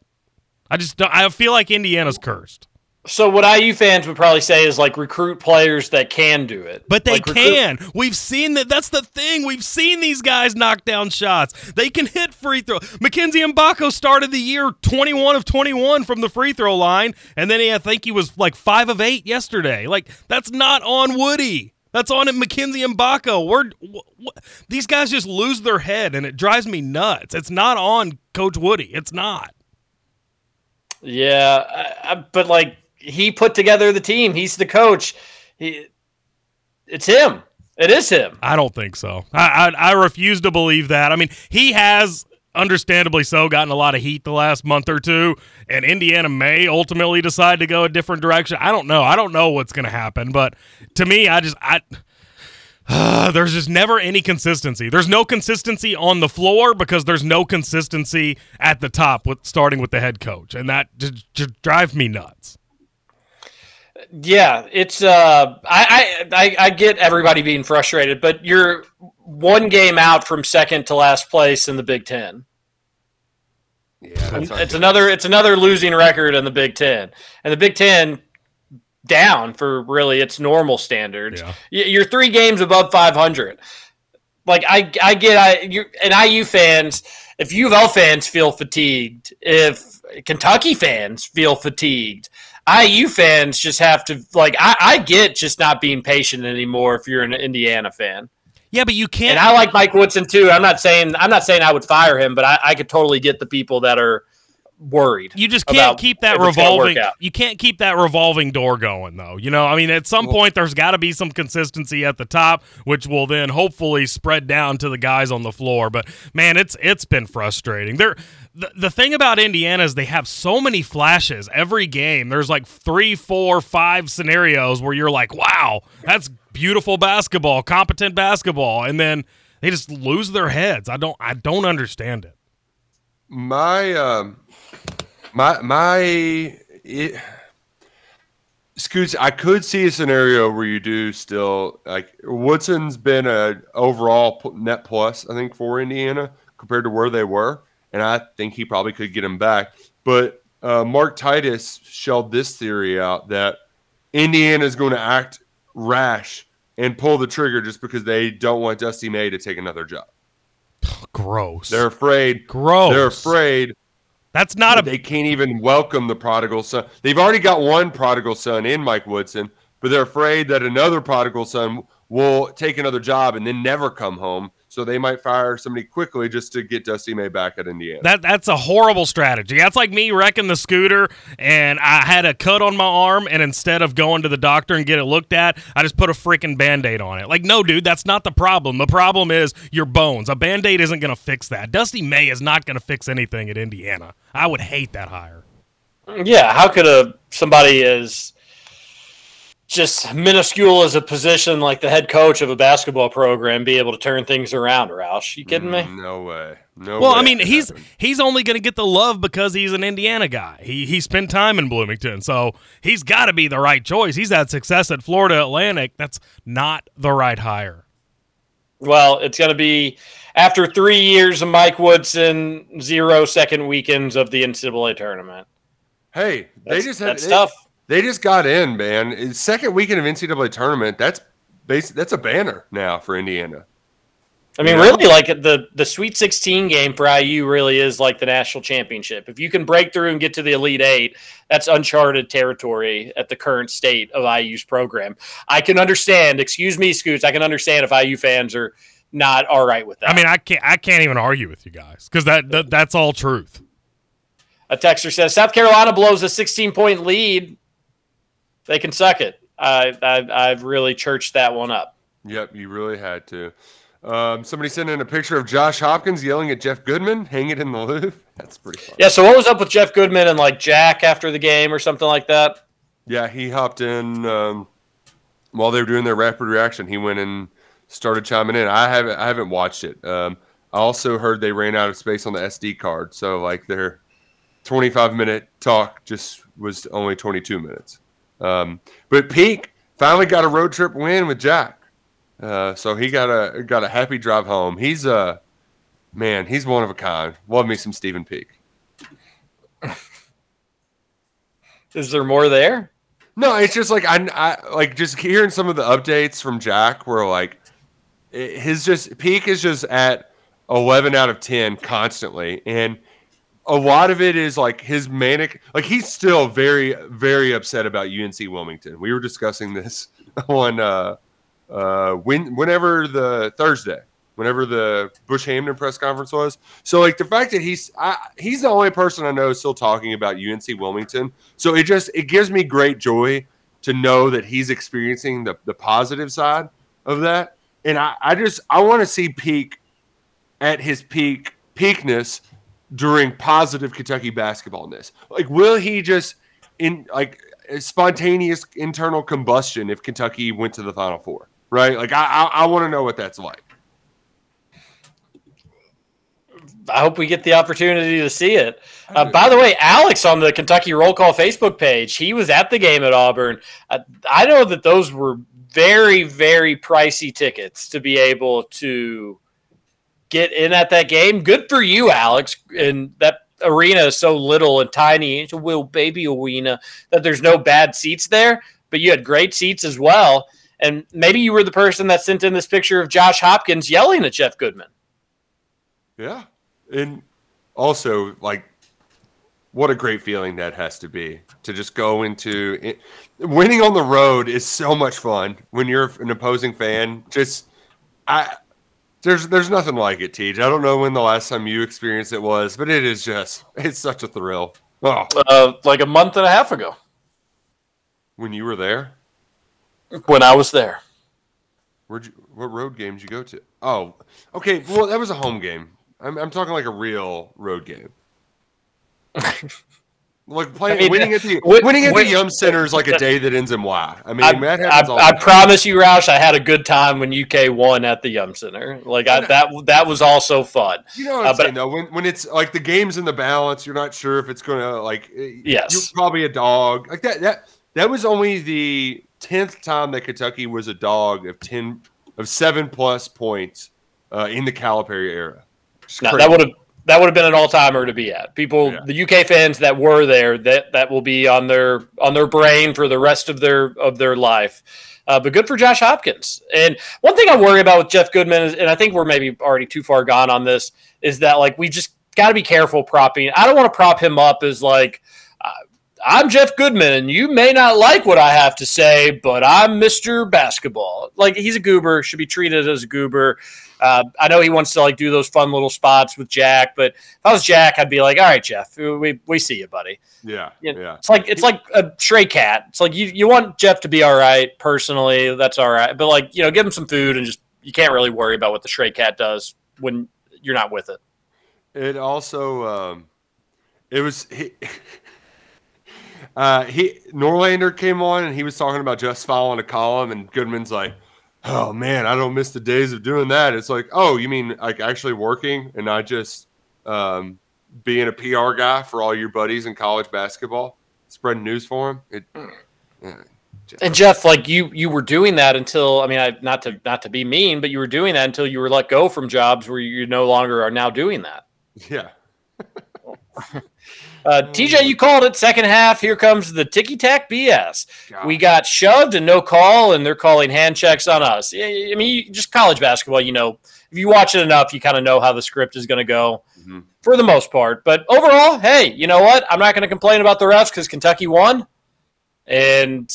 I just don't, I feel like Indiana's cursed. So what IU fans would probably say is like recruit players that can do it. But they Like, recruit- can. We've seen that. That's the thing. We've seen these guys knock down shots. They can hit free throw. Mackenzie Mgbako started the year 21 of 21 from the free throw line, and then he, I think he was like five of eight yesterday. Like that's not on Woody. That's on Mackenzie Mgbako. We're wh- wh- these guys just lose their head, and it drives me nuts. It's not on Coach Woody. It's not. Yeah, I, I, but like he put together the team. He's the coach. He, it's him. It is him. I don't think so. I, I I refuse to believe that. I mean, he has understandably so gotten a lot of heat the last month or two, and Indiana may ultimately decide to go a different direction. I don't know. I don't know what's going to happen, but to me, I just I. there's just never any consistency. There's no consistency on the floor because there's no consistency at the top with starting with the head coach, and that just, just drives me nuts. Yeah, it's uh, I, I I get everybody being frustrated, but you're one game out from second to last place in the Big Ten. Yeah, It's another it's another losing record in the Big Ten, and the Big Ten down for really its normal standards. Y- You're three games above 500. Like I I get I you and IU fans, if U of L fans feel fatigued, if Kentucky fans feel fatigued. IU fans just have to like I, I get just not being patient anymore if you're an Indiana fan. Yeah, but you can't. And I like Mike Woodson too. I'm not saying I'm not saying I would fire him, but I, I could totally get the people that are worried. You just can't about keep that if it's gonna work revolving. You can't keep that revolving door going, though. You know, I mean, at some point, there's got to be some consistency at the top, which will then hopefully spread down to the guys on the floor. But man, it's it's been frustrating. They're the, the thing about Indiana is they have so many flashes every game. There's like three, four, five scenarios where you're like, wow, that's beautiful basketball, competent basketball, and then they just lose their heads. I don't I don't understand it. my um my my it, Scoots, I could see a scenario where you do still like Woodson's been a overall net plus, I think, for Indiana compared to where they were, and I think he probably could get him back. But uh, Mark Titus shelled this theory out that Indiana is going to act rash and pull the trigger just because they don't want Dusty May to take another job. Gross. They're afraid. Gross. They're afraid. That's not a. They can't even welcome the prodigal son. They've already got one prodigal son in Mike Woodson, but they're afraid that another prodigal son will take another job and then never come home. So they might fire somebody quickly just to get Dusty May back at Indiana. That that's a horrible strategy. That's like me wrecking the scooter and I had a cut on my arm and instead of going to the doctor and get it looked at, I just put a freaking band-aid on it. Like no dude, that's not the problem. The problem is your bones. A band-aid isn't going to fix that. Dusty May is not going to fix anything at Indiana. I would hate that hire. Yeah, how could a somebody as just minuscule as a position like the head coach of a basketball program be able to turn things around, Roush? You kidding me? Mm, no way. No. Way. Well, way I mean, he's happened. he's only going to get the love because he's an Indiana guy. He he spent time in Bloomington, so he's got to be the right choice. He's had success at Florida Atlantic. That's not the right hire. Well, it's going to be after three years of Mike Woodson, zero second weekends of the NCAA tournament. Hey, they That's- just had that's they, tough. They just got in, man. Second weekend of NCAA tournament. That's basi- That's a banner now for Indiana. I mean, Yeah. really, like the the Sweet 16 game for IU really is like the national championship. If you can break through and get to the Elite Eight, that's uncharted territory at the current state of IU's program. I can understand. Excuse me, Scoots. I can understand if IU fans are not all right with that. I mean, I can't I can't even argue with you guys because that, that that's all truth. A texter says South Carolina blows a 16 point lead. They can suck it. I, I I've really churched that one up. Yep, you really had to. Um, somebody sent in a picture of Josh Hopkins yelling at Jeff Goodman, "Hang it in the Louvre." That's pretty fun. Yeah. So what was up with Jeff Goodman and like Jack after the game or something like that? Yeah, he hopped in um, while they were doing their rapid reaction. He went and started chiming in. I haven't I haven't watched it. Um, I also heard they ran out of space on the SD card, so like their 25 minute talk just was only 22 minutes. Um, but Peak finally got a road trip win with Jack, uh, so he got a got a happy drive home. He's a man. He's one of a kind. Love me some Stephen Peak. Is there more there? No, it's just like I, I like just hearing some of the updates from Jack where like his just peak is just at 11 out of 10 constantly and a lot of it is like his manic like he's still very very upset about UNC Wilmington. We were discussing this on uh uh when whenever the Thursday whenever the Bush Hamdan press conference was. So like the fact that he's I, he's the only person I know still talking about UNC Wilmington. So it just it gives me great joy to know that he's experiencing the the positive side of that. And I, I just I want to see peak at his peak peakness during positive Kentucky basketballness. Like will he just in like spontaneous internal combustion if Kentucky went to the final four? Right? Like I I, I want to know what that's like. I hope we get the opportunity to see it. Uh, by the way, Alex on the Kentucky Roll Call Facebook page, he was at the game at Auburn. Uh, I know that those were very, very pricey tickets to be able to get in at that game. Good for you, Alex. And that arena is so little and tiny. It's a little baby arena that there's no bad seats there, but you had great seats as well. And maybe you were the person that sent in this picture of Josh Hopkins yelling at Jeff Goodman. Yeah. And also, like, what a great feeling that has to be to just go into it. winning on the road is so much fun when you're an opposing fan. Just, I, there's there's nothing like it, Tej. I don't know when the last time you experienced it was, but it is just, it's such a thrill. Oh, Uh, like a month and a half ago when you were there, when I was there. where'd you, what road games you go to? Oh, okay. Well, that was a home game. I'm, I'm talking like a real road game. Like playing, I mean, winning at the winning at the Yum Center is like a day that ends in Y. I mean, I, I, I promise you, Roush, I had a good time when UK won at the Yum Center. Like I, that, that was also fun. You know what Uh, I'm but- saying though? When when it's like the game's in the balance, you're not sure if it's gonna like. Yes. you're probably a dog. Like that. That that was only the tenth time that Kentucky was a dog of ten of seven plus points uh, in the Calipari era. Just No, crazy. that would have that would have been an all timer to be at. People, the UK fans that were there, that that will be on their on their brain for the rest of their of their life. Uh, but good for Josh Hopkins. And one thing I worry about with Jeff Goodman, is, and I think we're maybe already too far gone on this, is that like we just got to be careful propping. I don't want to prop him up as like. Uh, I'm Jeff Goodman, and you may not like what I have to say, but I'm Mr. Basketball. Like he's a goober, should be treated as a goober. Uh, I know he wants to like do those fun little spots with Jack, but if I was Jack, I'd be like, "All right, Jeff, we, we see you, buddy." Yeah, You know, yeah. It's like it's like a stray cat. It's like you, you want Jeff to be all right personally. That's all right, but like you know, give him some food and just you can't really worry about what the stray cat does when you're not with it. It also um, it was he, uh, he Norlander came on and he was talking about just following a column and Goodman's like, oh man, I don't miss the days of doing that. It's like, oh, you mean like actually working and not just um, being a PR guy for all your buddies in college basketball, spreading news for them. It, yeah. And Jeff, like you, you were doing that until I mean, I, not to not to be mean, but you were doing that until you were let go from jobs where you no longer are now doing that. yeah. Uh, TJ, you called it second half. Here comes the ticky tack BS. We got shoved and no call, and they're calling hand checks on us. I mean, just college basketball, you know, if you watch it enough, you kind of know how the script is going to go for the most part. But overall, hey, you know what? I'm not going to complain about the refs because Kentucky won, and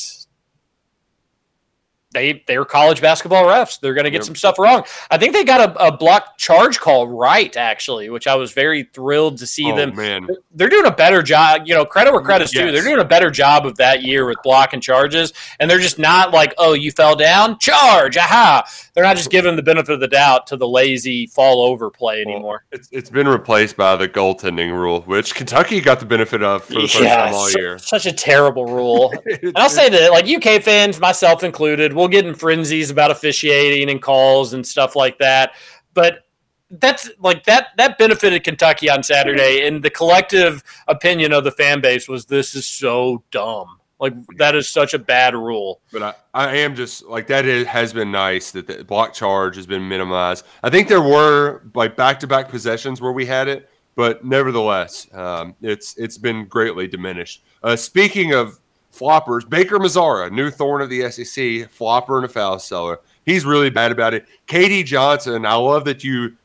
they they were college basketball refs. They're going to get Yep. some stuff wrong. I think they got a, a block charge call right, actually, which I was very thrilled to see Oh, them. man. They're doing a better job. You know, credit where credit's due. They're doing a better job of that year with block and charges, and they're just not like, oh, you fell down, charge, aha. They're not just giving the benefit of the doubt to the lazy fall over play anymore. It's, it's been replaced by the goaltending rule, which Kentucky got the benefit of for the first time all year. Such a terrible rule. and I'll say that, like UK fans, myself included, we'll get in frenzies about officiating and calls and stuff like that. But that's like that that benefited Kentucky on Saturday, and the collective opinion of the fan base was this is so dumb. Like that is such a bad rule. But I, I am just like that is, has been nice that the block charge has been minimized. I think there were like back to back possessions where we had it, but nevertheless, um, it's it's been greatly diminished. Uh, speaking of floppers. Baker Mazara, new thorn of the SEC, flopper and a foul seller. He's really bad about it. KD Johnson, I love that you.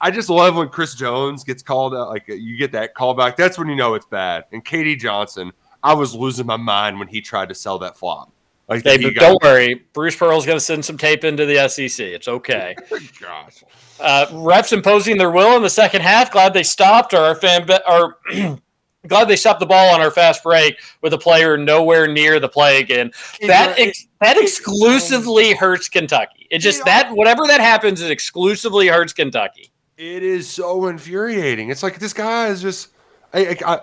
I just love when Chris Jones gets called out. Like you get that call back. That's when you know it's bad. And KD Johnson, I was losing my mind when he tried to sell that flop. Like Hey, but got- don't worry. Bruce Pearl's going to send some tape into the SEC. It's okay. Gosh. Uh, refs imposing their will in the second half. Glad they stopped. Our fan, be- or glad they stopped the ball on our fast break with a player nowhere near the play again. That ex- that exclusively hurts Kentucky. It just that whatever that happens, it exclusively hurts Kentucky. It is so infuriating. It's like this guy is just, I, I-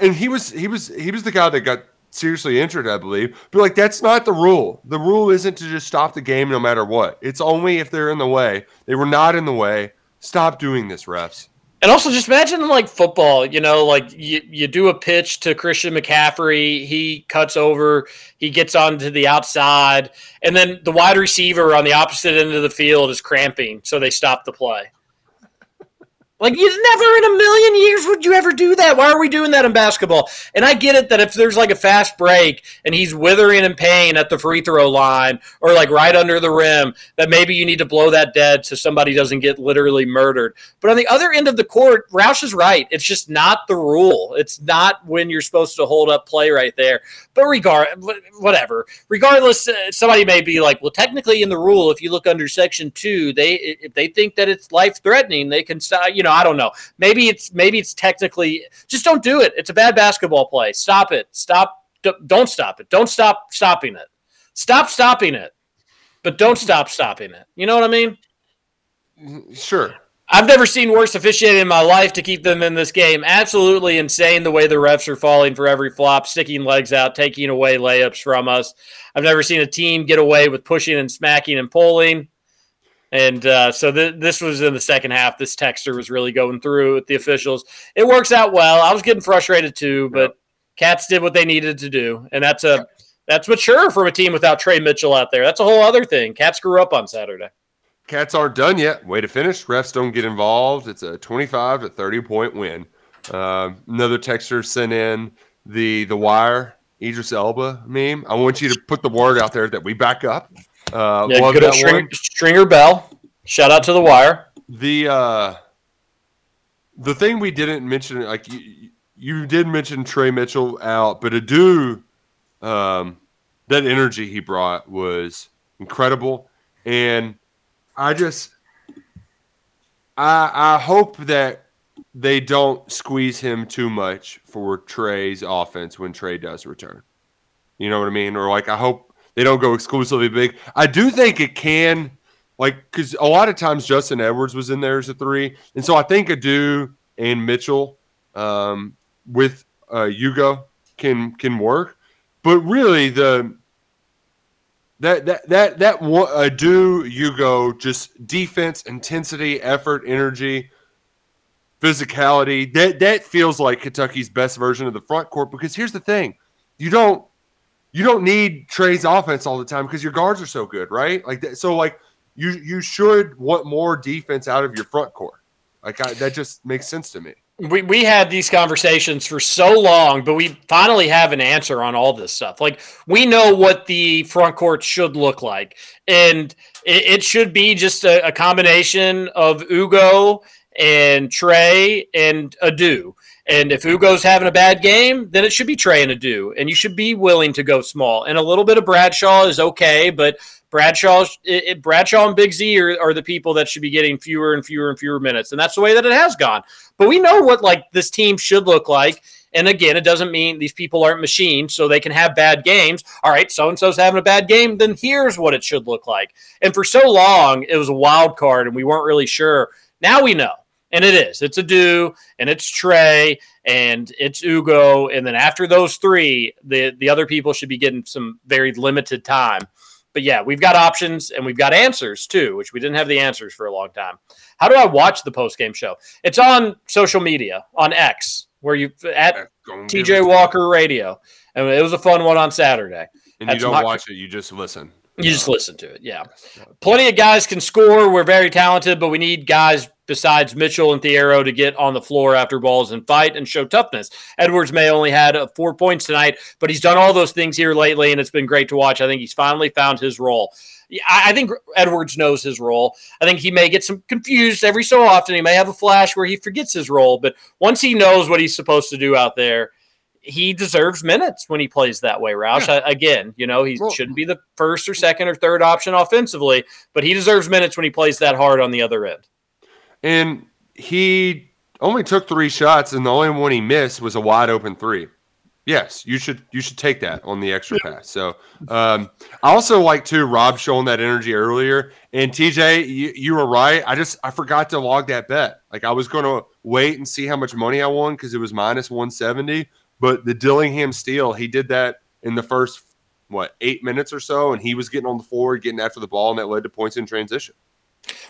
and he was he was he was the guy that got seriously injured, I believe. But like that's not the rule. The rule isn't to just stop the game no matter what. It's only if they're in the way. They were not in the way. Stop doing this, refs. And also, just imagine like football. You know, like you, you do a pitch to Christian McCaffrey, he cuts over, he gets onto the outside, and then the wide receiver on the opposite end of the field is cramping, so they stop the play. Like you never in a million years would you ever do that. Why are we doing that in basketball? And I get it that if there's like a fast break and he's withering in pain at the free throw line or like right under the rim, that maybe you need to blow that dead so somebody doesn't get literally murdered. But on the other end of the court, Roush is right. It's just not the rule. It's not when you're supposed to hold up play right there. But regard whatever. Regardless, uh, somebody may be like, well, technically in the rule, if you look under section two, they if they think that it's life threatening, they can. You know, I don't know. Maybe it's maybe it's technically just don't do it. It's a bad basketball play. Stop it. Stop. Don't stop it. Don't stop stopping it. Stop stopping it. But don't stop stopping it. You know what I mean? Sure. I've never seen worse officiating in my life to keep them in this game. Absolutely insane the way the refs are falling for every flop, sticking legs out, taking away layups from us. I've never seen a team get away with pushing and smacking and pulling. And uh, so th- this was in the second half. This texter was really going through with the officials. It works out well. I was getting frustrated too, but Cats did what they needed to do, and that's a that's mature from a team without Tre Mitchell out there. That's a whole other thing. Cats grew up on Saturday. Cats aren't done yet. Way to finish. Refs don't get involved. It's a 25 to 30 point win. Uh, another texter sent in the the wire Idris Elba meme. I want you to put the word out there that we back up. Uh, Yeah, good old that String- Stringer Bell. Shout out to the wire. The uh, the thing we didn't mention, like you, you did mention Tre Mitchell out, but Adou, um, that energy he brought was incredible, and I just, I I hope that they don't squeeze him too much for Tre's offense when Tre does return. You know what I mean? Or like I hope they don't go exclusively big. I do think it can, like, because a lot of times Justin Edwards was in there as a three, and so I think Adou and Mitchell um, with uh, Ugo can can work. But really, the that that that that Adou Ugo just defense, intensity, effort, energy, physicality. That that feels like Kentucky's best version of the front court. Because here's the thing, you don't you don't need Tre's offense all the time because your guards are so good, right? Like so like you you should want more defense out of your front court. Like I, that just makes sense to me. We, we had these conversations for so long, but we finally have an answer on all this stuff. Like, we know what the front court should look like. And it, it should be just a, a combination of Ugo and Tre and Adou. And if Ugo's having a bad game, then it should be Tre and Adou. And you should be willing to go small. And a little bit of Bradshaw is okay, but Bradshaw, it, Bradshaw and Big Z are, are the people that should be getting fewer and fewer and fewer minutes, and that's the way that it has gone. But we know what like this team should look like. And again, it doesn't mean these people aren't machines, so they can have bad games. All right, so and so's having a bad game, then here's what it should look like. And for so long, it was a wild card, and we weren't really sure. Now we know, and it is. It's Adou, and it's Tre, and it's Ugo, and then after those three, the the other people should be getting some very limited time. But yeah, we've got options and we've got answers too, which we didn't have the answers for a long time. How do I watch the post game show? It's on social media on X, where you at TJ Walker Radio, and it was a fun one on Saturday. And Had you don't watch it; you just listen. You just listen to it, yeah. Plenty of guys can score. We're very talented, but we need guys besides Mitchell and Thiero to get on the floor after balls and fight and show toughness. Edwards may only had uh, four points tonight, but he's done all those things here lately, and it's been great to watch. I think he's finally found his role. I think Edwards knows his role. I think he may get some confused every so often. He may have a flash where he forgets his role, but once he knows what he's supposed to do out there, he deserves minutes when he plays that way, Roush. Yeah. again, you know, he well, shouldn't be the first or second or third option offensively, but he deserves minutes when he plays that hard on the other end. And he only took three shots, and the only one he missed was a wide open three. Yes, you should you should take that on the extra pass. So um, I also like to Rob showing that energy earlier. And TJ, you, you were right. I just I forgot to log that bet. Like I was going to wait and see how much money I won because it was minus one seventy. But the Dillingham steal, he did that in the first what eight minutes or so, and he was getting on the floor, getting after the ball, and that led to points in transition.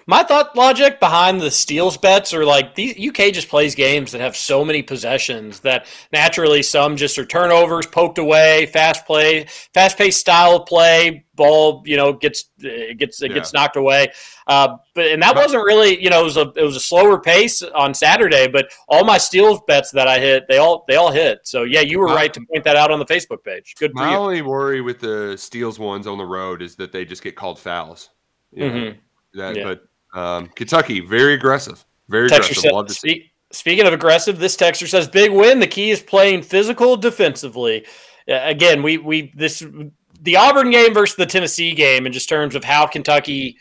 My thought logic behind the steals bets are like the UK just plays games that have so many possessions that naturally some just are turnovers, poked away, fast play, fast paced style of play, ball you know gets it gets it yeah. gets knocked away. Uh, but and that wasn't really you know it was a it was a slower pace on Saturday, but all my steals bets that I hit they all they all hit. So yeah, you were right to point that out on the Facebook page. Good. Point. My only worry with the steals ones on the road is that they just get called fouls. Mm-hmm. That, yeah. but um, Kentucky very aggressive, very Texture aggressive. Said, speak, speaking of aggressive, this texture says big win. The key is playing physical defensively. Uh, again, we we this the Auburn game versus the Tennessee game, in just terms of how Kentucky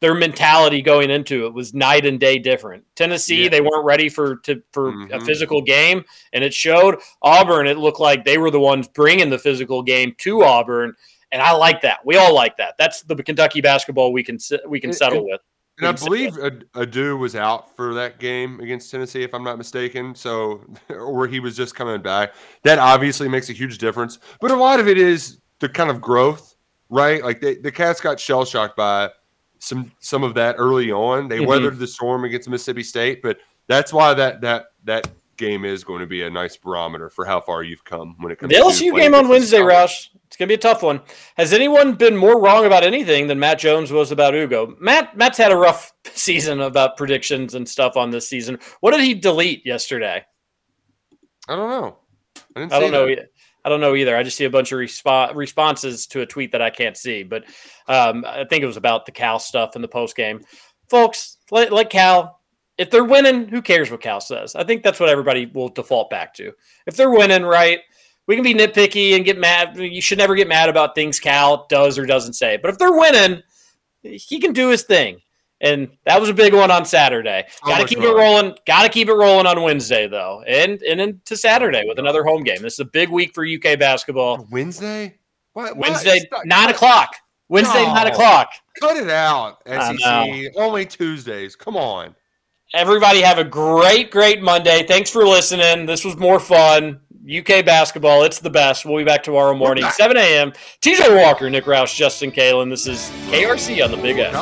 their mentality going into it was night and day different. Tennessee, yeah. they weren't ready for to, for mm-hmm. a physical game, and it showed. Auburn, it looked like they were the ones bringing the physical game to Auburn, and I like that. We all like that. That's the Kentucky basketball we can we can settle and, with. And I believe Adou was out for that game against Tennessee, if I'm not mistaken. So, or he was just coming back. That obviously makes a huge difference. But a lot of it is the kind of growth, right? Like they, the Cats got shell shocked by some some of that early on. They mm-hmm. weathered the storm against Mississippi State, but that's why that that that game is going to be a nice barometer for how far you've come when it comes. The LSU game on Wednesday, Roush. It's going to be a tough one. Has anyone been more wrong about anything than Matt Jones was about Ugo? Matt Matt's had a rough season about predictions and stuff on this season. What did he delete yesterday? I don't know. I, I don't know. I don't know either. I just see a bunch of resp- responses to a tweet that I can't see, but um, I think it was about the Cal stuff in the post game. Folks, let, let Cal if they're winning, who cares what Cal says? I think that's what everybody will default back to. If they're winning, right, we can be nitpicky and get mad. You should never get mad about things Cal does or doesn't say. But if they're winning, he can do his thing. And that was a big one on Saturday. Oh Got to keep God. it rolling. Got to keep it rolling on Wednesday though, and and into Saturday with another home game. This is a big week for UK basketball. Wednesday. What? Wednesday what? nine o'clock. Wednesday no. nine o'clock. Cut it out. SEC only Tuesdays. Come on. Everybody have a great, great Monday. Thanks for listening. This was more fun. UK basketball, it's the best. We'll be back tomorrow morning, 7 a.m. TJ Walker, Nick Roush, Justin Kalen. This is KRC on the Big X.